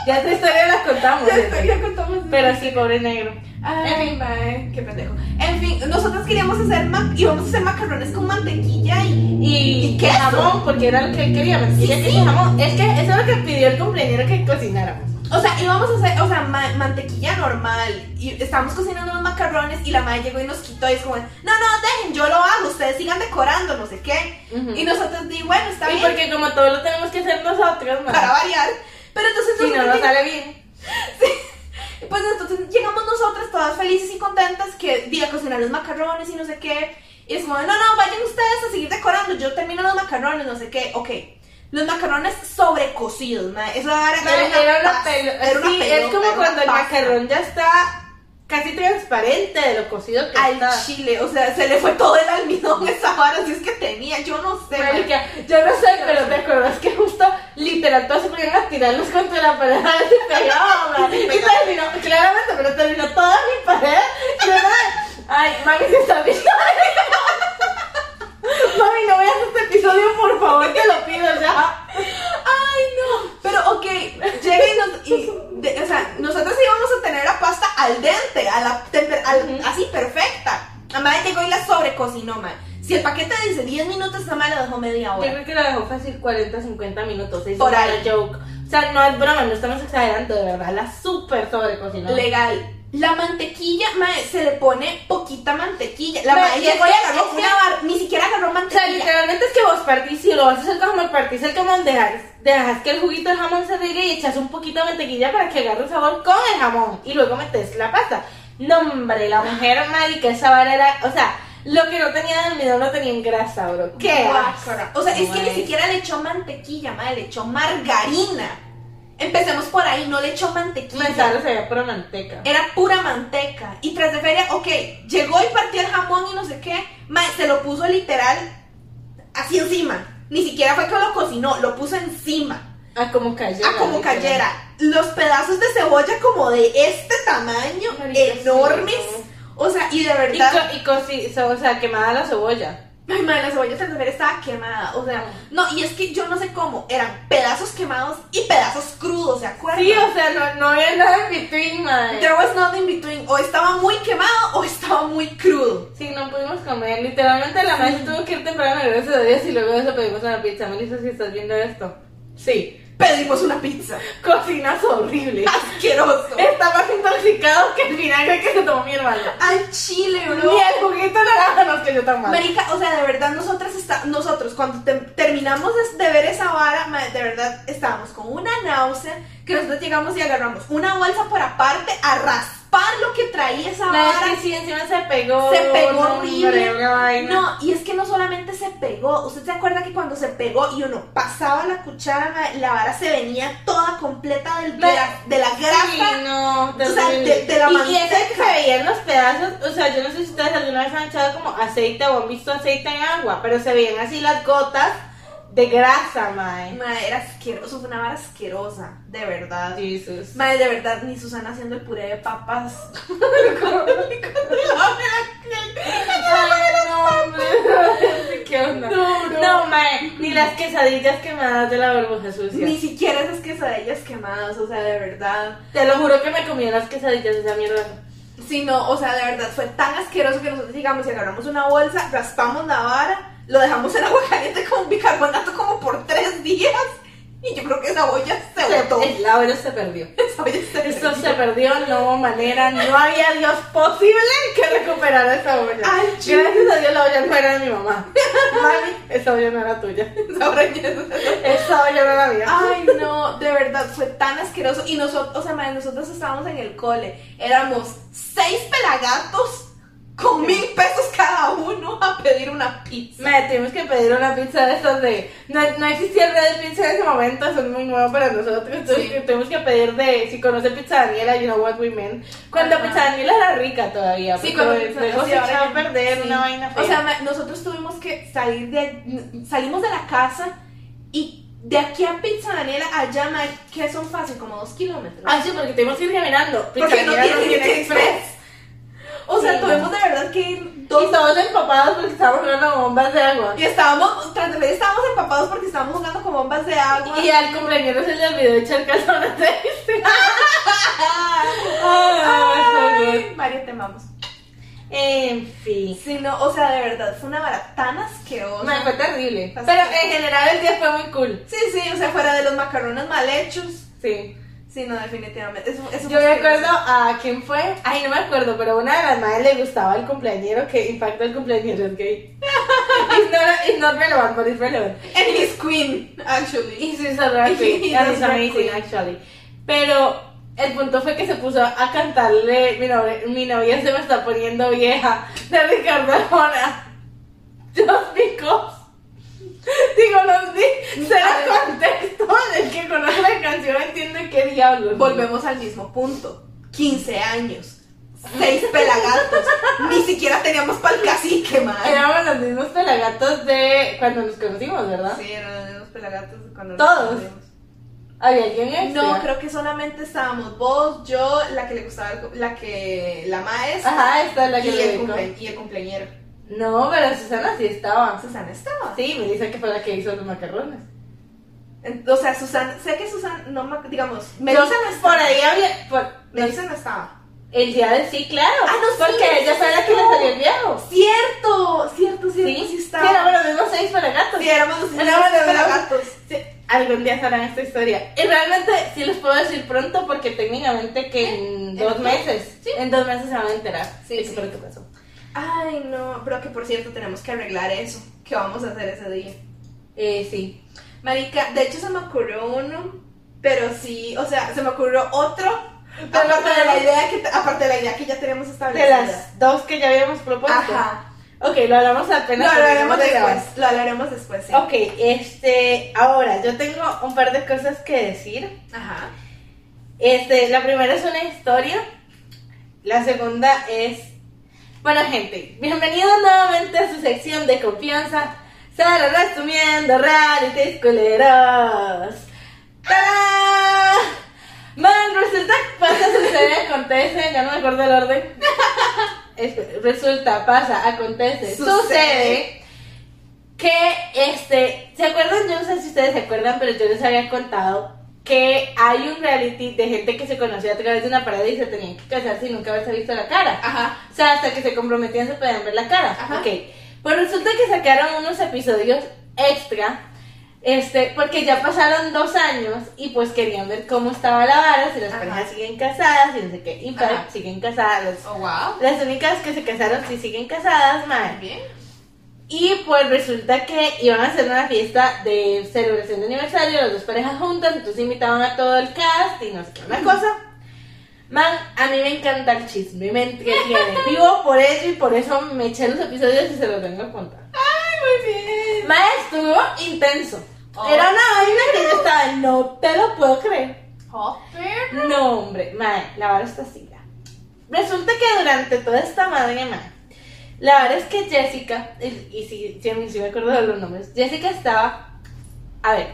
ya esta historia la contamos. Ya, ¿cierto? ya contamos. Pero sí, pobre negro. Ay, mae, qué pendejo. En fin, nosotros queríamos hacer ma íbamos a hacer macarrones con mantequilla y Y, ¿Y queso? jamón, porque era lo que él quería. Mantequilla, Sí, sí. y jamón. Es que eso es lo que pidió el cumpleañero que cocináramos. O sea, íbamos a hacer, o sea, ma- mantequilla normal. Y estábamos cocinando los macarrones y la madre llegó y nos quitó y es como, no, no, dejen, yo lo hago, ustedes sigan decorando, no sé qué. Y nosotros di, bueno, está Y bien, porque como todo lo tenemos que hacer nosotros, man, para variar. Pero entonces si no nos sale bien. [LAUGHS] Pues entonces llegamos nosotras todas felices y contentas que di a cocinar los macarrones y no sé qué. Y es como, no, no, vayan ustedes a seguir decorando, yo termino los macarrones, no sé qué. Ok, los macarrones sobrecocidos, ma, eso era, Era, era una pelo- era una sí, es como cuando el macarrón ya está casi transparente de lo cocido que Al está. chile, o sea, se le fue todo el almidón esa vara, si es que tenía, yo no sé. ma. Marica, yo no sé, pero te acuerdas que justo literal todos se ponían a tirarlos contra la pared a ver si pegaban, man. Y terminó, claramente, pero terminó toda mi pared. Y yo, ay, mami, se está viendo. [LAUGHS] Mami, no veas este episodio, por favor, te lo pido ya. Ay, no. Pero, ok, llega y nos. y de- o sea, nosotros íbamos a tener la pasta al dente, a la al- así perfecta. La madre llegó y la sobrecocinó, man. Si el paquete dice 10 minutos, madre la dejó media Yo hora. creo que la dejó fácil 40, 50 minutos. Es Por una ahí. joke. O sea, no es broma, no estamos exagerando, de verdad. La súper sobrecocinó. Legal. La mantequilla, mae, se le pone poquita mantequilla. La Mae, madre es que- agarró que- una ni siquiera agarró O sea, mantequilla. literalmente es que vos partís, si lo vas a hacer como el partís el jamón, dejas, dejas que el juguito del jamón se rigue y echas un poquito de mantequilla para que agarre el sabor con el jamón y luego metes la pasta. No, hombre, la mujer marica, esa vara era, o sea, lo que no tenía de almidón lo tenía en grasa, bro. ¿Qué? Guácala. O sea, es que ni siquiera le echó mantequilla, madre, le echó margarina. Empecemos por ahí, no le echó mantequilla. Se veía pura manteca. Era pura manteca. Y tras de feria, ok, llegó y partió el jamón y no sé qué. Se lo puso literal así encima. Ni siquiera fue que lo cocinó, lo puso encima. A como cayera. a como literal. cayera. Los pedazos de cebolla como de este tamaño, enormes. sí, O sea, y de Y, verdad. co- y coci- so- o sea, quemada la cebolla. Ay, madre, la cebolla también estaba quemada. O sea, no, y es que yo no sé cómo. Eran pedazos quemados y pedazos crudos, ¿se acuerdan? Sí, o sea, no, no había nada en between, madre. There was nothing between. O estaba muy quemado o estaba muy crudo. Sí, no pudimos comer. Literalmente la maestra tuvo que ir temprano, a Dios, y luego de eso pedimos una pizza. Melissa, si estás viendo esto. Sí. Pedimos una pizza. Cocinas horrible. Asqueroso. Está más intoxicado que el vinagre que se tomó mi hermano. Al chile, bro. Ni el juguito de naranja nos cayó tan mal. Marica, o sea, de verdad, nosotras está, nosotros cuando te- terminamos de, de ver esa vara, de verdad estábamos con una náusea que nosotros llegamos y agarramos una bolsa por aparte a raspar lo que traía esa La vara. vez que sí, encima se pegó. Se pegó horrible. No, y es que no solamente se pegó, usted se acuerda que cuando se pegó y uno pasaba la cuchara, la vara se venía toda completa del- de, la, de la grasa. Sí, no, O sea, de- de la y, y ese manteca. que se veían los pedazos, o sea, yo no sé si ustedes alguna vez han echado como aceite o han visto aceite en agua, pero se veían así las gotas de grasa, mae. Ma, era asqueroso, fue una vara asquerosa, de verdad. Jesus. Madre, de verdad, ni Susana haciendo el puré de papas. [LAUGHS] [LAUGHS] Ay, no, hombre. ¿Qué onda? No. No, mae, ni las quesadillas quemadas de la burbuja sucia. Ni siquiera esas quesadillas quemadas, o sea, de verdad. Te lo juro que me comí las quesadillas de esa mierda. Sí, no, o sea, de verdad, fue tan asqueroso que nosotros llegamos y agarramos una bolsa, raspamos la vara, lo dejamos en agua caliente con bicarbonato como por tres días. Y yo creo que esa olla se botó. El la olla se perdió. [LAUGHS] Esa olla se perdió. se perdió, no hubo manera, no había Dios posible que recuperara esa olla. Ay. Gracias a Dios la olla no era de mi mamá. [LAUGHS] Mami, esa olla no era tuya. Ya se- Esa olla no era mía. Ay, no, de verdad, fue tan asqueroso. Y nosotros, o sea, madre, nosotros estábamos en el cole. Éramos seis pelagatos con mil pesos cada uno a pedir una pizza. Me tuvimos que pedir una pizza de estas de. No, no existía red de pizza en ese momento, es muy nuevo para nosotros. Entonces Sí. tuvimos que pedir de. Si conoce Pizza Daniela, you know what we mean. Cuando Ajá. Pizza Daniela era rica todavía. Sí, cuando Pizza- se echaba a perder sí. una vaina fea. O sea, nosotros tuvimos que salir de. Salimos de la casa y de aquí a Pizza Daniela, allá, que son fácil, como dos kilómetros. Ah, sí, porque tuvimos que ir caminando. Pizza Porque no tiene Link Express. O sea, Sí. tuvimos de verdad que ir Y dos todos empapados porque estábamos jugando bombas de agua. Y estábamos, tras de medio estábamos empapados porque estábamos jugando con bombas de agua. Y al cumpleaños se le olvidó echar calzones de este. [LAUGHS] Ay, María, te amamos. En fin. Sí, no, o sea, de verdad, fue una vara tan asquerosa. Me fue terrible. Pero en general el día fue muy cool. Sí, sí, o sea, fuera de los macarrones mal hechos. Sí. Sí, no, definitivamente. Eso, eso Yo me acuerdo a quién fue. Ay, no me acuerdo, pero una de las madres le gustaba el cumpleañero que impacta el cumpleañero es gay. [LAUGHS] it's, not, it's not relevant, but it's relevant. And his queen, actually. Y sí, es drag queen. And is amazing, queen. actually. Pero el punto fue que se puso a cantarle Mi novia, mi novia se me está poniendo vieja de Ricardo Arjona. [LAUGHS] Just because. Digo, no di cero contexto el que conoce la canción entiende qué diablos. Volvemos al mismo punto. 15 años. Seis pelagatos. Ni siquiera teníamos pa'l cacique, man. Éramos los mismos pelagatos de cuando nos conocimos, ¿verdad? Sí, eran los mismos pelagatos cuando Todos. nos conocimos. ¿Había alguien extra? No, creo que solamente estábamos vos, yo, la que le gustaba, el cu- la que, la maestra Ajá, esta es la que y, le el dedicó. cumple- y el cumpleañero. No, pero Susana sí estaba. Susana estaba. Sí, me dice que fue la que hizo los macarrones. O sea, Susana, sé que Susana, no digamos, Melissa no estaba. Por ahí había. Por, Melissa no estaba. el día de sí, claro. Ah, no, sí, Porque ella fue la que le salió el viejo. Cierto, cierto, cierto, sí, Sí, estaba. Sí, éramos los mismos seis pelagatos. Sí, éramos los Éramos los mismos pelagatos. Sí, algún día sabrán esta historia. Y realmente sí les puedo decir pronto porque técnicamente que en ¿En dos qué? meses. Sí. En dos meses se van a enterar. Sí, sí. lo que pasó. Ay, no, pero que por cierto tenemos que arreglar eso. ¿Qué vamos a hacer ese día? Eh, sí. Marica, de hecho se me ocurrió uno, pero sí, o sea, se me ocurrió otro. Pero aparte, de la idea que, aparte de la idea que ya tenemos De establecida. las dos que ya habíamos propuesto. Ajá. Ok, lo hablamos Lo apenas. hablaremos de grabar. después. Lo hablaremos después, sí. Ok, este, ahora yo tengo un par de cosas que decir. Ajá. Este, la primera es una historia. La segunda es. Bueno, gente, bienvenidos nuevamente a su sección de confianza. Solo resumiendo realities culeros. ¡Tarán! Man, resulta, pasa, sucede, acontece, ya no me acuerdo el orden. [LAUGHS] Este, resulta, pasa, acontece, Sucede. sucede. que este, ¿se acuerdan? Yo no sé si ustedes se acuerdan, pero yo les había contado que hay un reality de gente que se conocía a través de una pared y se tenían que casar sin nunca haberse visto la cara. Ajá. O sea, hasta que se comprometían se podían ver la cara. Ajá. Ok. Pues resulta que sacaron unos episodios extra. Este, porque ya pasaron dos años y pues querían ver cómo estaba la vara, si las Ajá. parejas siguen casadas y no sé qué. Y pues, siguen casadas. Oh, wow. Las únicas que se casaron sí siguen casadas, man. Bien. Y pues resulta que iban a hacer una fiesta de celebración de aniversario, las dos parejas juntas, entonces invitaban a todo el cast y no sé qué, una cosa. Man, a mí me encanta el chisme, me entretiene. [LAUGHS] Vivo por eso y por eso me eché los episodios y se los vengo a contar. Ay, muy bien. Man, estuvo intenso. Oh. Era una vaina que yo estaba, no te lo puedo creer. Hopper. No, hombre, mae, la vara está así. ya. Resulta que durante toda esta madre, mae, la verdad es que Jessica, y, si, si, si me acuerdo de los nombres, Jessica estaba, a ver,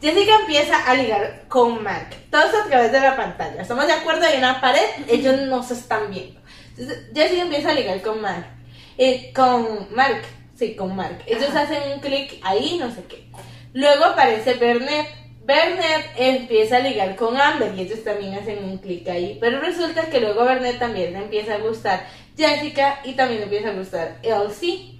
Jessica empieza a ligar con Mark, todos a través de la pantalla, estamos de acuerdo, hay una pared, ellos no se están viendo. Entonces, Jessica empieza a ligar con Mark, eh, con Mark, sí, con Mark, ellos Ajá. hacen un clic ahí, no sé qué. Luego aparece Bernet. Bernet empieza a ligar con Amber y ellos también hacen un clic ahí. Pero resulta que luego Bernet también le empieza a gustar Jessica y también le empieza a gustar Elsie.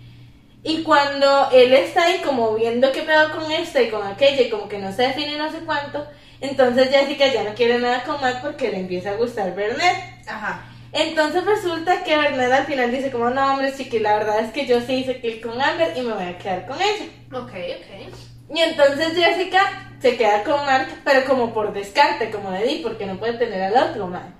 Y cuando él está ahí como viendo qué pedo con esta y con aquella y como que no se define no sé cuánto, entonces Jessica ya no quiere nada con Matt porque le empieza a gustar Bernet. Ajá. Entonces resulta que Bernet al final dice como no hombre chiqui, la verdad es que yo sí hice clic con Amber y me voy a quedar con ella. Ok, ok. Y entonces Jessica se queda con Mark, pero como por descarte, como le di, porque no puede tener al otro, man.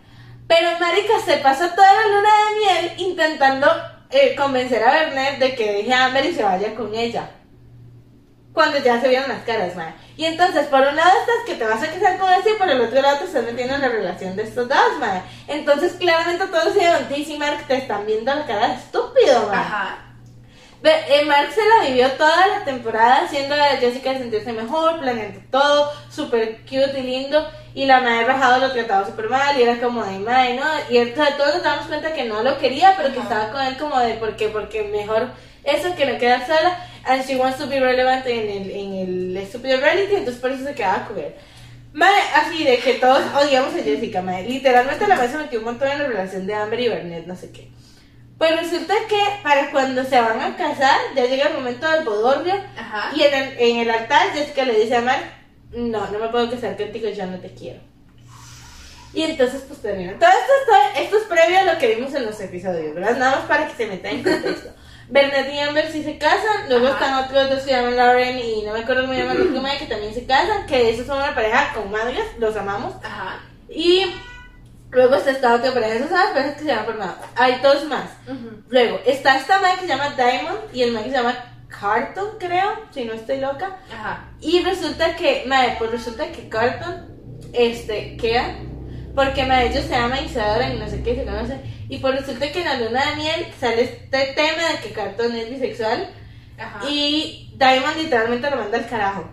Pero Marica se pasó toda la luna de miel intentando eh, convencer a Bernet de que deje a Amber y se vaya con ella. Cuando ya se vieron las caras, man. Y entonces, por un lado estás que te vas a casar con ese y por el otro lado te estás metiendo en la relación de estos dos, man. Entonces, claramente todos se Diz y Mark te están viendo la cara de estúpido, man. Ajá. Eh, Mark se la vivió toda la temporada haciendo a Jessica sentirse mejor, planeando todo, súper cute y lindo. Y la madre rajado lo trataba súper mal y era como de madre, ¿no? Y entonces todos nos damos cuenta que no lo quería, pero que Ajá. estaba con él como de ¿por qué? Porque mejor eso que no quedar sola. And she wants to be relevant en el, en el estúpido reality, entonces por eso se quedaba con él. Madre, así de que todos odiamos a Jessica, madre. Literalmente la madre se metió un montón en la relación de Amber y Bernet, no sé qué. Pues resulta que para cuando se van a casar, ya llega el momento del bodorrio Ajá. y en el, en el altar Jessica le dice a Mark, no, no me puedo casar contigo, yo no te quiero. Y entonces pues termina. Todo esto, esto es previo a lo que vimos en los episodios, ¿verdad? Nada más para que se metan en contexto. [LAUGHS] Bernard y Amber sí se casan, luego Ajá. están otros dos que se llaman Lauren y no me acuerdo cómo llaman [CLEARS THROAT] que también se casan, que esos son una pareja con madres, los amamos. Ajá. Y luego está esta otra pareja, esas son las parejas que se llaman por nada. Hay dos más. Luego, está esta man que se llama Diamond y el man que se llama Carton, creo, si no estoy loca. Ajá. Y resulta que, madre, pues resulta que Carton, este, queda, porque madre, ellos se aman y se adoran y no sé qué, se conocen. Y pues resulta que en la luna de miel sale este tema de que Carton es bisexual Ajá. y Diamond literalmente lo manda al carajo.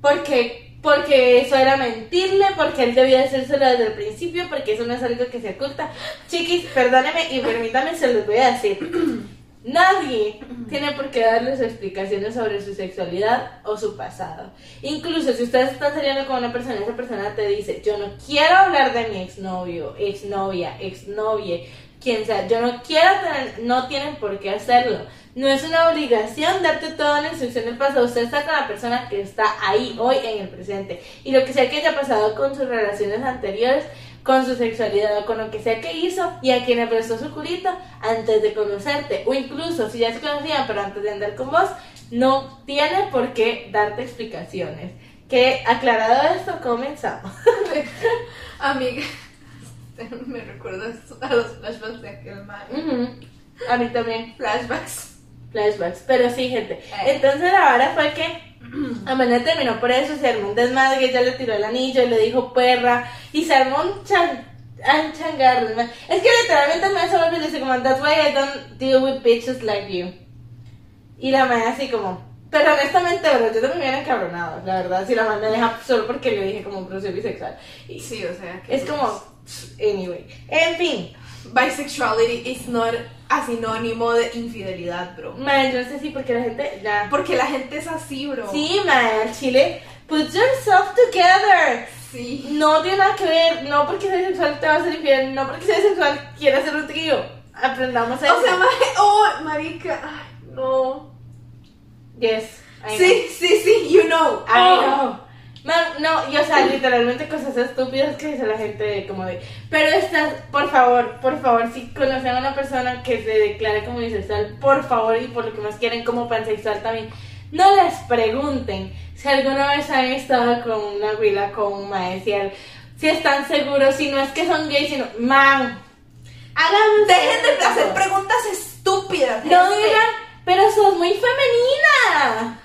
Porque, porque eso era mentirle, porque él debía hacérselo desde el principio, porque eso no es algo que se oculta. Chiquis, perdónenme y permítanme, se los voy a decir. [CLEARS THROAT] Nadie tiene por qué darles explicaciones sobre su sexualidad o su pasado. Incluso si ustedes están saliendo con una persona y esa persona te dice, yo no quiero hablar de mi exnovio, exnovia, exnovie, quien sea, yo no quiero tener, no tienen por qué hacerlo. No es una obligación darte toda la instrucción del pasado. Usted está con la persona que está ahí hoy en el presente. Y lo que sea que haya pasado con sus relaciones anteriores, con su sexualidad o con lo que sea que hizo y a quien le prestó su culito antes de conocerte. O incluso si ya se conocían pero antes de andar con vos, no tiene por qué darte explicaciones. Que aclarado esto, comenzamos. [LAUGHS] Amiga. [LAUGHS] Me recuerda a los flashbacks de aquel man. Ujú. A mí también. Flashbacks. flashbacks. Pero sí, gente. Eh. Entonces la vara fue que [CLEARS THROAT] Amanda terminó por eso, se armó un desmadre, ella le tiró el anillo y le dijo perra. Y se armó un chan, un changarro. man. Es que literalmente me se vuelve y le dice como, that's why I don't deal with bitches like you. Y la madre así como, Pero honestamente, bro, yo también me hubiera encabronado, la verdad, si la man me deja solo porque le dije como pero soy bisexual. Y Sí, o sea. que es como, anyway. En fin, Bisexuality is not a sinónimo de infidelidad, bro. man, yo no sé si porque la gente ya... Porque la gente es así, bro. Sí, man, chile, put yourself together. Sí. No tiene nada que ver, no porque seas sexual te vas a ser infiel, no porque seas sexual quieras hacer un trío. Aprendamos eso. O sea, ma- oh, marica, ay, no. yes. I know. Sí, sí, sí, you know. I Oh. know. Man, no, y o sea, literalmente cosas estúpidas que dice la gente como de, pero estas, por favor, por favor, si conocen a una persona que se declare como bisexual, por favor, y por lo que más quieren como pansexual también, no les pregunten si alguna vez han estado con una huila, con un maestro, si están seguros, si no es que son gays, sino, man, hagan Dejen de hacer preguntas estúpidas. no digan, pero sos muy femenina.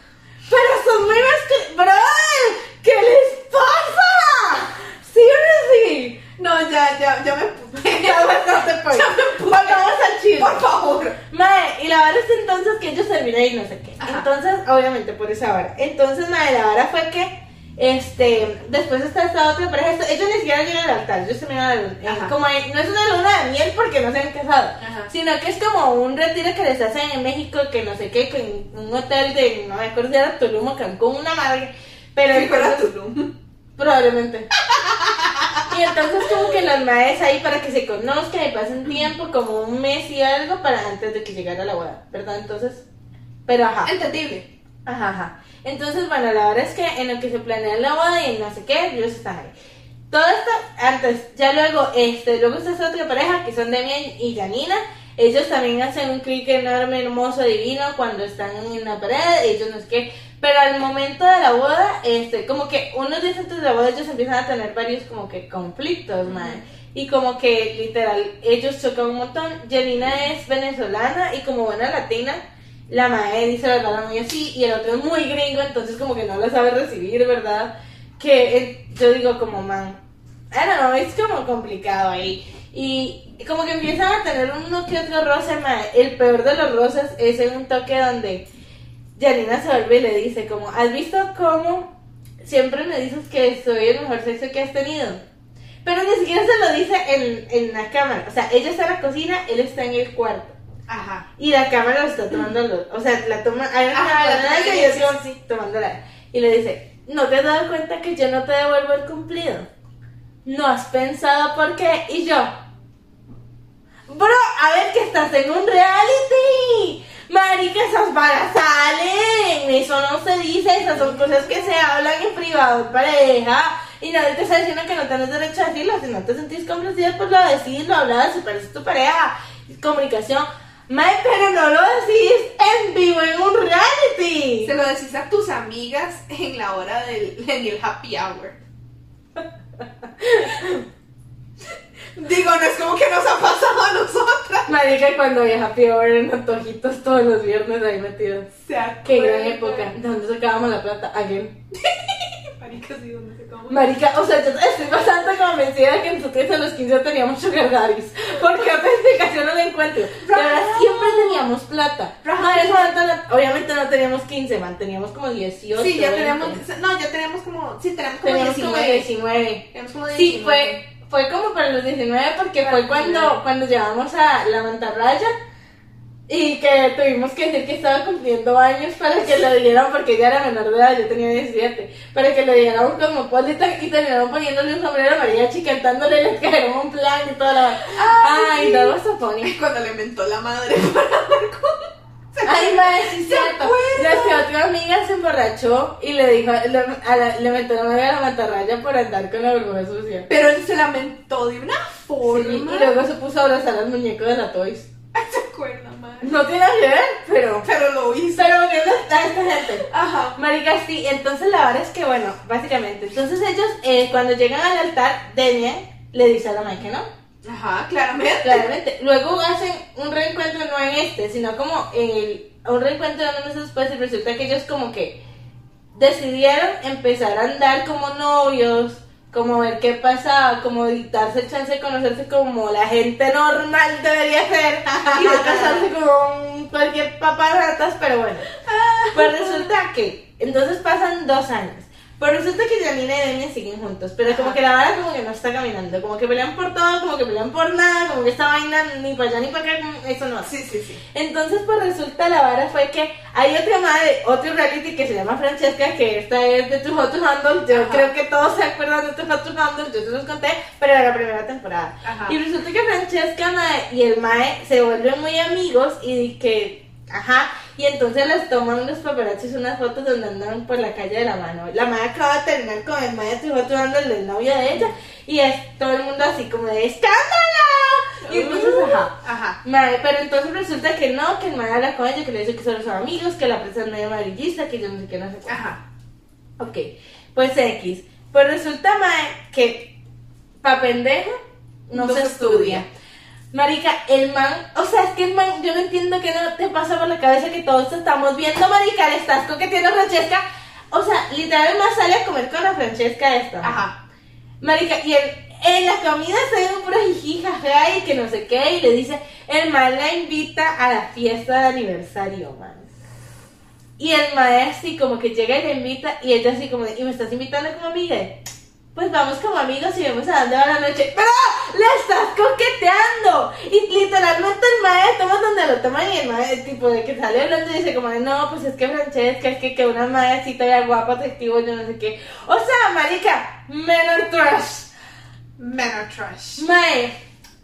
Pero sos muy masculina. Brother, ¿qué les pasa? Seriously. No, ya, ya, ya me. Ya bastante pues. Ya me puse. Volvamos al chisme. Por favor. Mae, y la vara es entonces que ellos se miran y no sé qué. Ajá. Entonces, obviamente, por esa vara. Entonces, mae, la vara fue que, este, después está esta otra pareja, ellos ni siquiera llegan al altar, ellos Ajá. como, no es una luna de miel porque no se han casado, Ajá. sino que es como un retiro que les hacen en México, que no sé qué, que en un hotel de, no me acuerdo si era Tulum o Cancún, una madre, pero fuera entonces- Tulum. Probablemente. Y entonces como que las madres ahí para que se conozcan y pasen tiempo, como un mes y algo para antes de que llegara la boda, ¿verdad? Entonces, pero ajá. Entendible. Ajá, ajá. Entonces, bueno, la verdad es que en lo que se planea la boda y no sé qué, ellos están ahí. Todo esto antes, ya luego, este, luego está esta otra pareja que son Demian y Janina. Ellos también hacen un clic enorme, hermoso, divino cuando están en la pared, ellos no sé qué. Pero al momento de la boda, este, como que unos días antes de la boda ellos empiezan a tener varios como que conflictos, man. Y como que literal, ellos chocan un montón. Janina es venezolana y como buena latina, la madre dice la verdad muy así y el otro es muy gringo, entonces como que no la sabe recibir, ¿verdad? Que eh, yo digo como, man, I don't know, es como complicado ahí. Y como que empiezan a tener uno que otro roce, ma. El peor de los roces es en un toque donde Janina se vuelve y le dice como, ¿has visto cómo siempre me dices que soy el mejor sexo que has tenido? Pero ni siquiera se lo dice en, en la cámara. O sea, ella está en la cocina, él está en el cuarto. Ajá. Y la cámara lo está tomando, o sea, la toma, hay una Ajá, cámara la toma y bien, yo sí, sí. tomándola. Y le dice, ¿no te has dado cuenta que yo no te devuelvo el cumplido? ¿No has pensado por qué? Y yo, bro, a ver que estás en un reality. Marica, esas varas salen. Eso no se dice, esas son cosas que se hablan en privado pareja. Y nadie te está diciendo que no tienes derecho a decirlo. Si no te sentís complacida, pues lo decís, lo hablas, si parece tu pareja. Comunicación. Mae, pero no lo decís en vivo en un reality. Se lo decís a tus amigas en la hora del en el happy hour. [LAUGHS] Digo, no es como que nos ha pasado a nosotras. Marica, cuando viaja peor en antojitos todos los viernes ahí metidos. Se Qué gran época. ¿De dónde sacábamos la plata? Again. [LAUGHS] Marica, sí, ¿dónde come? Marica, o sea, yo estoy bastante convencida de que nosotros a los 15 teníamos sugar daddies. Porque otra explicación no la encuentro. De verdad, siempre teníamos plata. En momento no- obviamente no teníamos 15, man. Teníamos como 18. Sí, ya 20. tenemos, no, ya tenemos como, sí, tenemos como Teníamos 19. como 19. Tenemos como Sí, 19. fue, fue como para los 19 porque fue cuando, 19. cuando llevamos a la mantarraya y que tuvimos que decir que estaba cumpliendo años para que lo dieran porque ella era menor de edad, yo tenía 17, para que le dieran un cosmopolita y terminaron poniéndole un sombrero mariachi cantándole les cayeron un plan y toda la... Ay, so funny. Cuando le mentó la madre [LAUGHS] para ver cómo. Ay, madre, sí, [LAUGHS] ¿Se cierto. que otra amiga se emborrachó y le dijo, le, a la- le metió la a la mantarraya por andar con la burbuja sucia. Pero él se lamentó de una forma. Sí, y luego se puso a abrazar al muñeco de la Toys. ¿Se acuerda, madre? No tiene que ver, pero. Pero lo hizo. Pero volviendo a esta gente. Ajá. Marica, sí, entonces la verdad es que, bueno, básicamente. Entonces ellos, eh, cuando llegan al altar, Demian le dice a la que no. Ajá, claramente. Claramente. Luego hacen un reencuentro, no en este, sino como en el. Un reencuentro de meses después, y resulta que ellos, como que decidieron empezar a andar como novios, como ver qué pasaba, como darse chance de conocerse como la gente normal debería ser, y no casarse [LAUGHS] como un cualquier papá ratas, pero bueno. [LAUGHS] Pues resulta que, entonces pasan dos años. Pues resulta que Janina y Demian siguen juntos, pero como que la vara como que no está caminando, como que pelean por todo, como que pelean por nada, como que esta vaina ni para allá ni para acá, como- eso no. Sí, sí, sí. Entonces, pues resulta la vara fue que hay otra madre, otro reality que se llama Francesca, que esta es de Tu Hot to Handle. Yo Ajá. creo que todos se acuerdan de Tu Hot to Handle, yo se los conté, pero era la primera temporada. Ajá. Y resulta que Francesca mae, y el Mae se vuelven muy amigos y que, ajá, y entonces les toman los paparazzis unas fotos donde andan por la calle de la mano. La Mae acaba de terminar con el Mae de Tu Hot to Handle, el novio de ella, y es todo el mundo así como de ¡escándalo! Y entonces, ajá. Ajá. Mae, pero entonces resulta que no, que el mae habla con ella, que le dice que solo son amigos, que la prensa es medio amarillista, que yo no sé qué, no sé qué. Ajá. Ok, pues X. Pues resulta, mae, que pa' pendejo no, No se se estudia. estudia. Marica, el man, o sea, es que el man, yo no entiendo que no te pasa por la cabeza que todos estamos viendo, marica, le estás coqueteando a Francesca. O sea, literal, man sale a comer con la Francesca esta. Ajá. Marica, y el- en la comida se ve un puro jiji, jaja, y que no sé qué, y le dice, el man la invita a la fiesta de aniversario, man. Y el man así como que llega y la invita, y ella así como, de, ¿y me estás invitando como amiga? Pues vamos como amigos y vemos a dónde va la noche. ¡Pero! ¡Le estás coqueteando! Y literalmente el mae toma donde lo toman y el mae, tipo de que sale hablando y dice como, de, no, pues es que Francesca, es que, que una mae así todavía guapa, atractivo, yo no sé qué. O sea, marica, menor trash. Manor trash. Mae,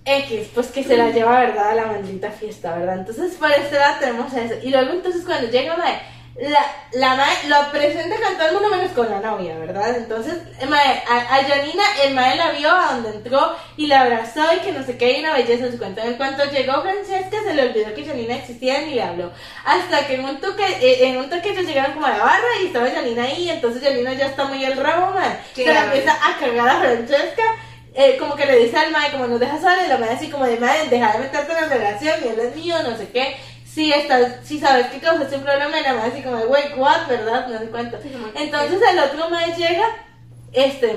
X, pues que se la lleva, ¿verdad? A la maldita fiesta, ¿verdad? Entonces, por este lado tenemos eso. Y luego, entonces, cuando llega Mae, la, la Mae lo presenta con todo el mundo menos con la novia, ¿verdad? Entonces, Mae, a, a Janina, el Mae la vio a donde entró y la abrazó y que no sé qué, y una belleza en su cuento. En cuanto llegó Francesca, se le olvidó que Janina existía y le habló. Hasta que en un toque, eh, en un toque ellos llegaron como a la barra y estaba Janina ahí, entonces Janina ya está muy el rabo, Mae. Se la empieza a cagar a Francesca eh, como que le dice al mae, como nos deja sola, y la mae así como de mae, deja de meterte en la relación, y él es mío, no sé qué. Si estás, si sabes que causaste un problema, la mae así como de wait, what, ¿verdad? No sé cuánto. Entonces el otro mae llega, este,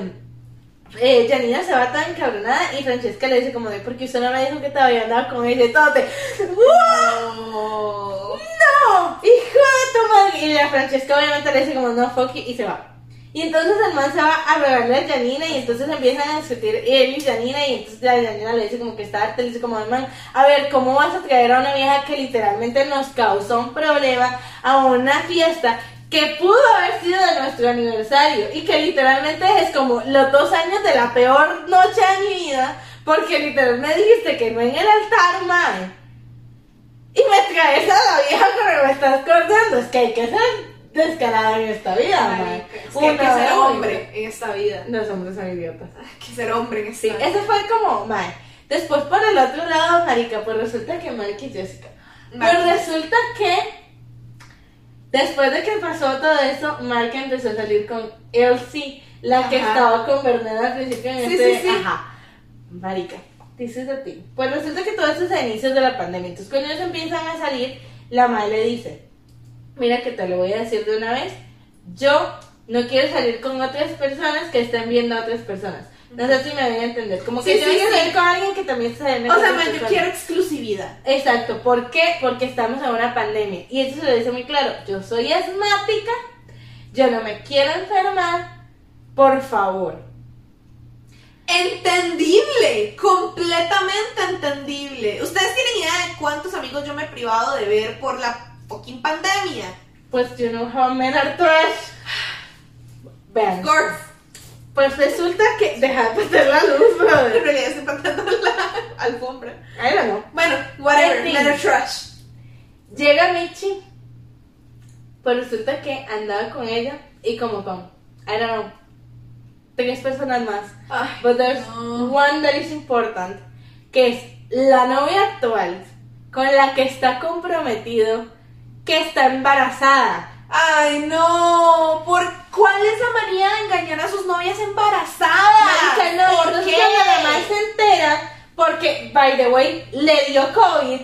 eh, Janina se va tan encabronada y Francesca le dice como de, porque usted no me dijo que todavía andaba con ella y todo, te, ¡Wow! ¡No! ¡Hijo de tu madre! Y la Francesca obviamente le dice como no fuck you", y se va. Y entonces el man se va a rogarle a Janina y entonces empiezan a discutir él y Janina y entonces la Janina le dice como que está harta, le dice como man, a ver, ¿cómo vas a traer a una vieja que literalmente nos causó un problema a una fiesta que pudo haber sido de nuestro aniversario y que literalmente es como los dos años de la peor noche de mi vida porque literal me dijiste que no en el altar, man. Y me traes a la vieja que me estás cortando. Es que hay que ser descarado en esta vida. Marica, Es que hay que ser hombre en esta vida. Los hombres son idiotas. Hay que ser hombre en esta Sí, vida. eso fue como, man. Después por el otro lado, marica, pues resulta que Mark y Jessica. Pues resulta que después de que pasó todo eso, Mark empezó a salir con Elsie, la que Ajá. estaba con Bernard al principio en Sí, este, sí, sí. ajá. Marica, dices a ti. Pues resulta que todo esto es a inicios de la pandemia. Entonces cuando ellos empiezan a salir, la madre le dice, mira que te lo voy a decir de una vez, yo no quiero salir con otras personas que estén viendo a otras personas. No sé si me voy a entender. Como que Sí, yo sí, quiero sí. salir con alguien que también viendo a O sea, man, yo quiero exclusividad. Exacto, ¿por qué? Porque estamos en una pandemia. Y eso se lo dice muy claro. Yo soy asmática, yo no me quiero enfermar, por favor. Entendible, completamente entendible. ¿Ustedes tienen idea de cuántos amigos yo me he privado de ver por la fucking pandemia? Pues you know how men are trash. Vean, Gorf. pues resulta que... Deja de prender la luz, En brother. realidad estoy pateando la alfombra. I don't know. Bueno, whatever, En men are trash. Llega Michi, pues resulta que andaba con ella y como con, I don't know, tres personas más. Ay, But there's no. one that is important, que es la novia actual con la que está comprometido, que está embarazada. Ay, no. ¿Por cuál es la manía de engañar a sus novias embarazadas? Marica, no, ¿Por entonces qué? la mamá se entera, porque, by the way, le dio COVID,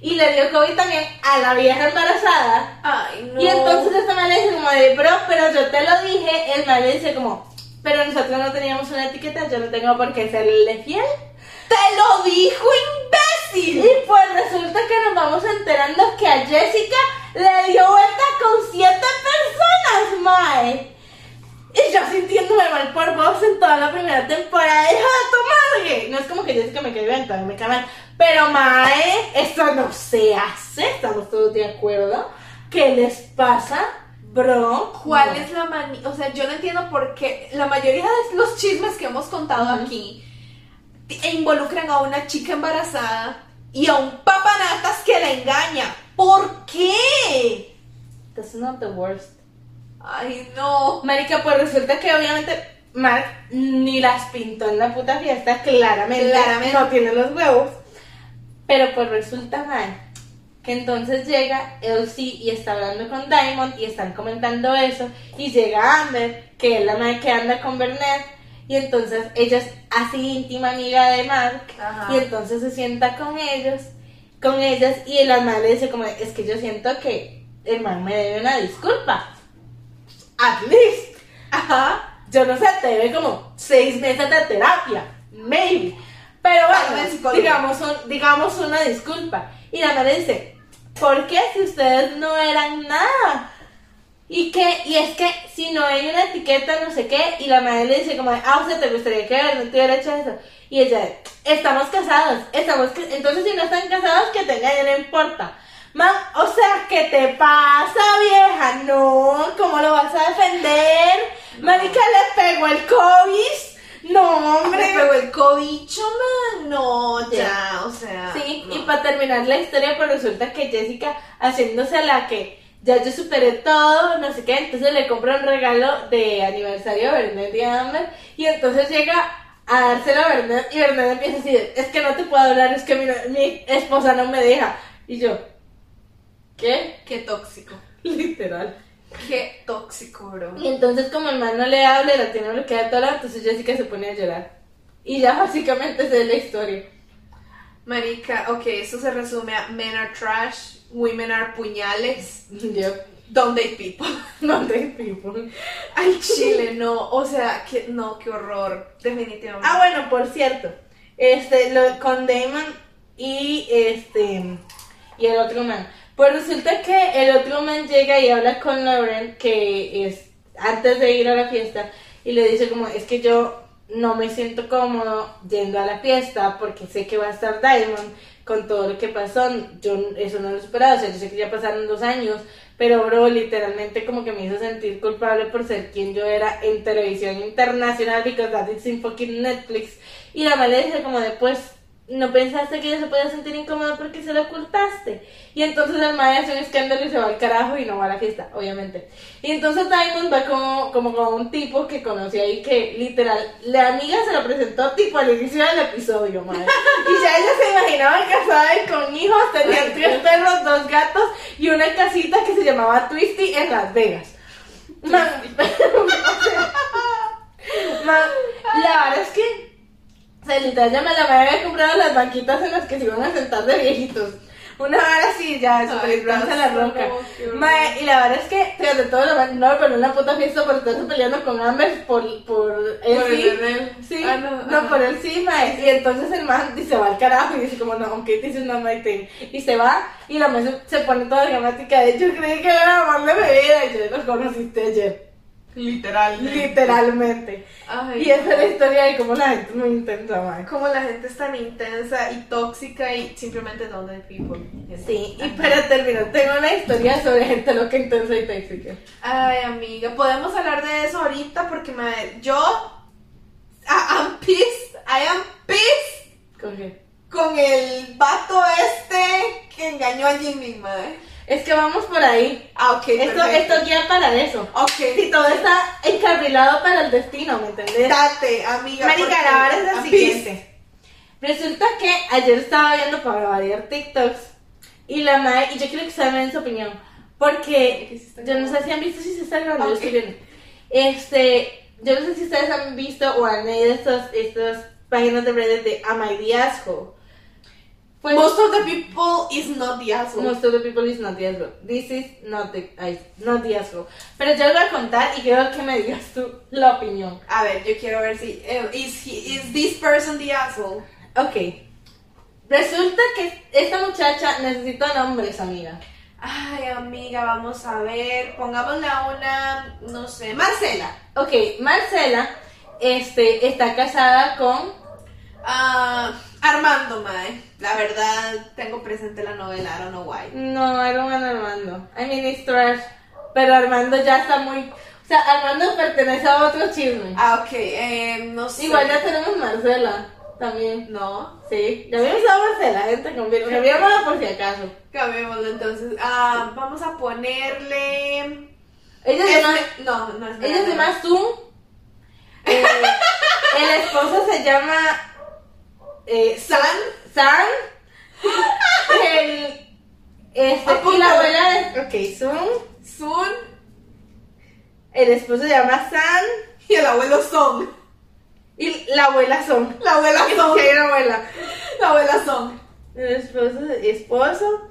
y le dio COVID también a la vieja embarazada, Ay, no. Y entonces esta man le dice como de, bro, pero yo te lo dije, el man le dice como, pero nosotros no teníamos una etiqueta, yo no tengo por qué serle fiel. ¡Te lo dijo, imbécil! Y pues resulta que nos vamos enterando que a Jessica le dio vuelta con siete personas, mae. Y yo sintiéndome mal por vos en toda la primera temporada, hija de tu madre. No es como que Jessica me cae bien, todavía me cae mal. Pero, mae, esto no se hace, estamos todos de acuerdo. ¿Qué les pasa, bro? ¿Cuál No. es la manía? O sea, yo no entiendo por qué la mayoría de los chismes que hemos contado aquí involucran a una chica embarazada y a un papanatas que la engaña. ¿Por qué? That's not the worst. Ay, no. Marica, pues resulta que obviamente Mark ni las pintó en la puta fiesta, claramente. Claramente. No tiene los huevos. Pero pues resulta mal que entonces llega Elsie y está hablando con Diamond y están comentando eso. Y llega Amber, que es la madre que anda con Bernard. Y entonces ella es así íntima amiga de Mark. Ajá. Y entonces se sienta con ellos, con ellas. Y la madre le dice como, es que yo siento que el man me debe una disculpa at least, ajá, yo no sé, te debe como seis meses de terapia, maybe. Pero bueno, digamos, un- digamos una disculpa. Y la madre dice, ¿por qué si ustedes no eran nada? Y que, y es que si no hay una etiqueta, no sé qué, y la madre le dice como, ah, o sea, te gustaría que no te hubiera hecho eso. Y ella, estamos casados, estamos, entonces si no están casados, que tengan, ya no importa. Man, o sea, ¿qué te pasa, vieja? No, ¿cómo lo vas a defender? Marica, le pegó el COVID. No, hombre. Me pegó el cobicho, man. No, ya, o sea. Sí, no. y para terminar la historia, pues resulta que Jessica, haciéndose la que ya yo superé todo, no sé qué, entonces le compra un regalo de aniversario a Bernard y a Amber, y entonces llega a dárselo a Bernard, y Bernard empieza a decir, es que no te puedo hablar, es que mi, mi esposa no me deja. Y yo, ¿qué? Qué tóxico. [LAUGHS] Literal. Qué tóxico, bro. Y entonces como el man no le habla, la tiene bloqueada toda, entonces Jessica se pone a llorar. Y ya básicamente esa es la historia. Marica, ok, esto se resume a men are trash, women are puñales, don't date people. [LAUGHS] no te people. Al chile, [LAUGHS] no, o sea, que, no, qué horror, definitivamente. Ah, bueno, por cierto, este, lo, con Damon y este, y el otro man. Pues resulta que el otro man llega y habla con Lauren, que es antes de ir a la fiesta, y le dice como, es que yo no me siento cómodo yendo a la fiesta porque sé que va a estar Diamond con todo lo que pasó, yo eso no lo esperaba, o sea, yo sé que ya pasaron dos años, pero bro, literalmente como que me hizo sentir culpable por ser quien yo era en televisión internacional, because that is in fucking Netflix, y la dice como de, pues, no pensaste que ella se podía sentir incómoda porque se lo ocultaste. Y entonces el madre hace un escándalo y se va al carajo y no va a la fiesta, obviamente. Y entonces Diamond va como, como con un tipo que conocí ahí que literal, la amiga se lo presentó tipo al inicio del episodio, madre. Y ya ella se imaginaba casada y con hijos, tenían tres perros, dos gatos y una casita que se llamaba Twisty en Las Vegas. Man, o sea, man, la verdad es que sea, literal, ya me la había comprado las banquitas en las que se iban a sentar de viejitos. Una hora así, ya, super la roca. no. Mae, y la verdad es que, fíjate, todo lo mal, no, pero una puta fiesta por estarse peleando con Amber por, por él Por el sí. bebé. Sí, Ah, no, no, por él sí, mae. Y entonces el man dice, va al carajo y dice como, no, aunque this is not my thing. Y se va, y la mesa se pone toda dramática de, yo creí que era amarle bebida, y yo lo conociste ayer. Literal. Literalmente. Ay, Y esa es la historia de cómo la gente es muy intensa, mae. Como la gente es tan intensa y tóxica y simplemente don't date people. Sí, y para terminar, tengo una historia sobre gente loca, intensa y tóxica. Ay, amiga, podemos hablar de eso ahorita porque me, yo I, I'm pissed, I am pissed ¿Con qué? con el vato este que engañó a Jimmy, madre. Es que vamos por ahí. Ah, ok, Esto, perfecto. esto guía para eso. Ok, Si todo está encarrilado para el destino, ¿me entendés? date, amiga. Marica, vara es la siguiente. Resulta que ayer estaba viendo para variar TikToks y la madre, y yo quiero que ustedes me den su opinión, porque yo no sé si han visto si se está grabando, yo Ok. estoy viendo. Este, yo no sé si ustedes han visto o han leído estas, estas páginas de redes de Am I the Asshole. Pues, Most of the people is not the asshole. Most of the people is not the asshole. This is not the, not the asshole. Pero yo lo voy a contar y quiero que me digas tú la opinión. A ver, yo quiero ver si eh, is he, is this person the asshole. Ok. Resulta que esta muchacha necesita nombres, amiga. Ay, amiga, vamos a ver. Pongámosle a una, no sé, Marcela. Ok, Marcela este, está casada con... Ah, Armando, mae. La verdad, tengo presente la novela, I don't know why. No, era un Armando. I mean, it's trash. Pero Armando ya está muy... O sea, Armando pertenece a otro chisme. Ah, ok, eh, no sé. Igual ya tenemos Marcela también. No, Sí, ya habíamos a Marcela, gente, confirma. Cambiémosla por si acaso. cambiémoslo entonces. Ah, vamos a ponerle. Ella se llama... Este- No, no es Ella se llama Zoom. Eh, [LAUGHS] el esposo se llama eh, San. San. El, este, y la abuela es. Ok, Zoom. Sun El esposo se llama San. y el abuelo Son. Y la abuela Son. La abuela Son. Una abuela. La abuela Son. El esposo, esposo.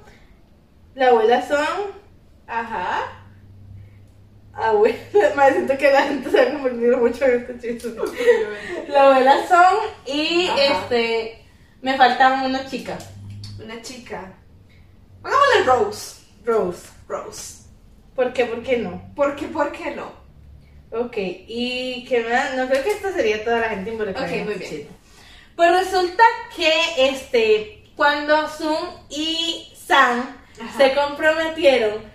La abuela Son. Ajá. Abuela. [LAUGHS] Me siento que la gente se ha confundido mucho en este chiste. La abuela Son. Y Ajá. este. Me falta una chica. Una chica. Pongámosle Rose. Rose. Rose. ¿Por qué? ¿Por qué no? ¿Por qué? ¿Por qué no? Ok, y que me no creo que esta sería toda la gente involucrada. Ok, muy este bien. Pues resulta que este cuando Sun y San Ajá. se comprometieron,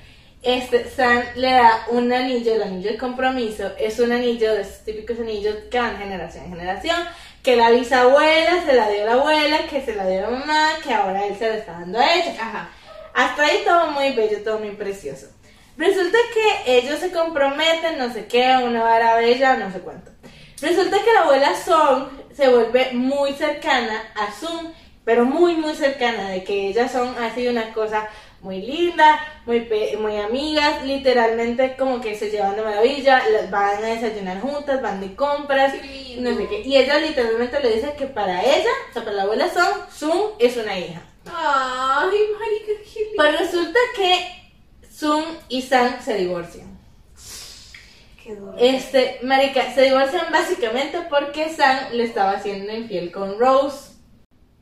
este San le da un anillo, el anillo de compromiso, es un anillo de esos típicos anillos que van generación en generación, que la bisabuela se la dio a la abuela, que se la dio a la mamá, que ahora él se la está dando a ella. Ajá. Hasta ahí todo muy bello, todo muy precioso. Resulta que ellos se comprometen, no sé qué, una vara bella, no sé cuánto. Resulta que la abuela Song se vuelve muy cercana a Sun, pero muy, muy cercana, de que ellas son así una cosa muy linda, muy, muy amigas, literalmente como que se llevan de maravilla, las van a desayunar juntas, van de compras, no sé qué. Y ella literalmente le dice que para ella, o sea, para la abuela Song, Sun es una hija. Ay, marica, qué lindo. Pues resulta que Sun y San se divorcian. Qué duro. Este, marica, se divorcian básicamente porque San le estaba haciendo infiel con Rose.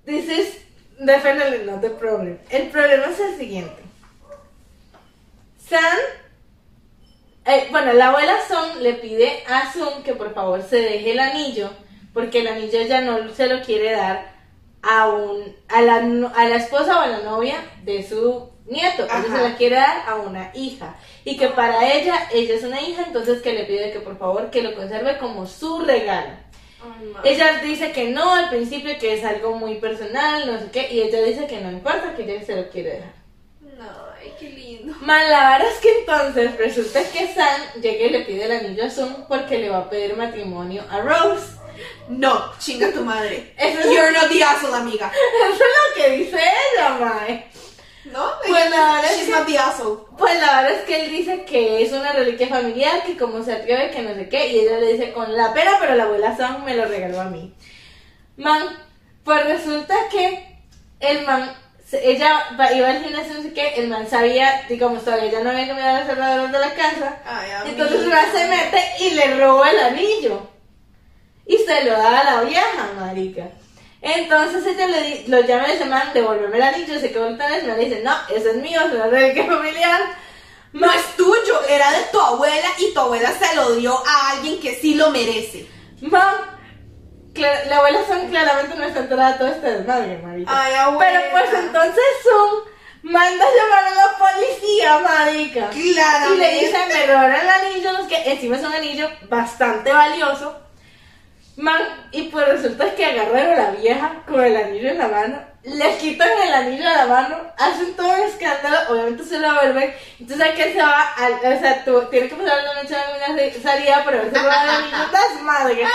Is definitely not the problem. El problema es el siguiente. San, eh, bueno, la abuela Son le pide a Sun que por favor se deje el anillo porque el anillo ya no se lo quiere dar a un a la, a la esposa o a la novia de su nieto. Ella Ajá. se la quiere dar a una hija y que para ella ella es una hija, entonces que le pide que por favor que lo conserve como su regalo. Ay. Ella dice que no al principio, que es algo muy personal, no sé qué, y ella dice que no importa, que ella se lo quiere dejar. No, ay, qué lindo. Man, la verdad es que entonces resulta que San llega y le pide el anillo a Sun porque le va a pedir matrimonio a Rose. No, chinga tu madre. Eso es, You're not the asshole, amiga. [LAUGHS] eso es lo que dice ella, mae. ¿No? Pues la verdad es que-. Pues la verdad es que él dice que es una reliquia familiar, que como se atreve, que no sé qué, y ella le dice con la pena, pero la abuela Sam me lo regaló a mí. Man, pues resulta que el man, ella iba al gimnasio, no sé qué, el man sabía, digamos, todavía ya no había cambiado las cerraduras de la casa, Ay, entonces man se mete y le roba el anillo. Y se lo da a la vieja, marica. Entonces ella le lo llama y dice, man, devuélveme el anillo, se quedó el tenis, me dice, no, ese es mío, es una reliquia familiar. No es tuyo, era de tu abuela y tu abuela se lo dio a alguien que sí lo merece. Mam, la abuela Son claramente no está enterada de todo este desmadre, marica. Ay, abuela. Pero pues entonces Son manda a llamar a la policía, marica. Y Claramente. le dice, me robaron el anillo, no es que encima es un anillo bastante valioso. Man, y pues resulta que agarraron a la vieja con el anillo en la mano, le quitan el anillo de la mano, hacen todo un escándalo, obviamente se lo vuelven, entonces aquel se va, al, o sea, tú, tiene que pasar la noche de una salida, pero él se va el anillo, ¡das madre!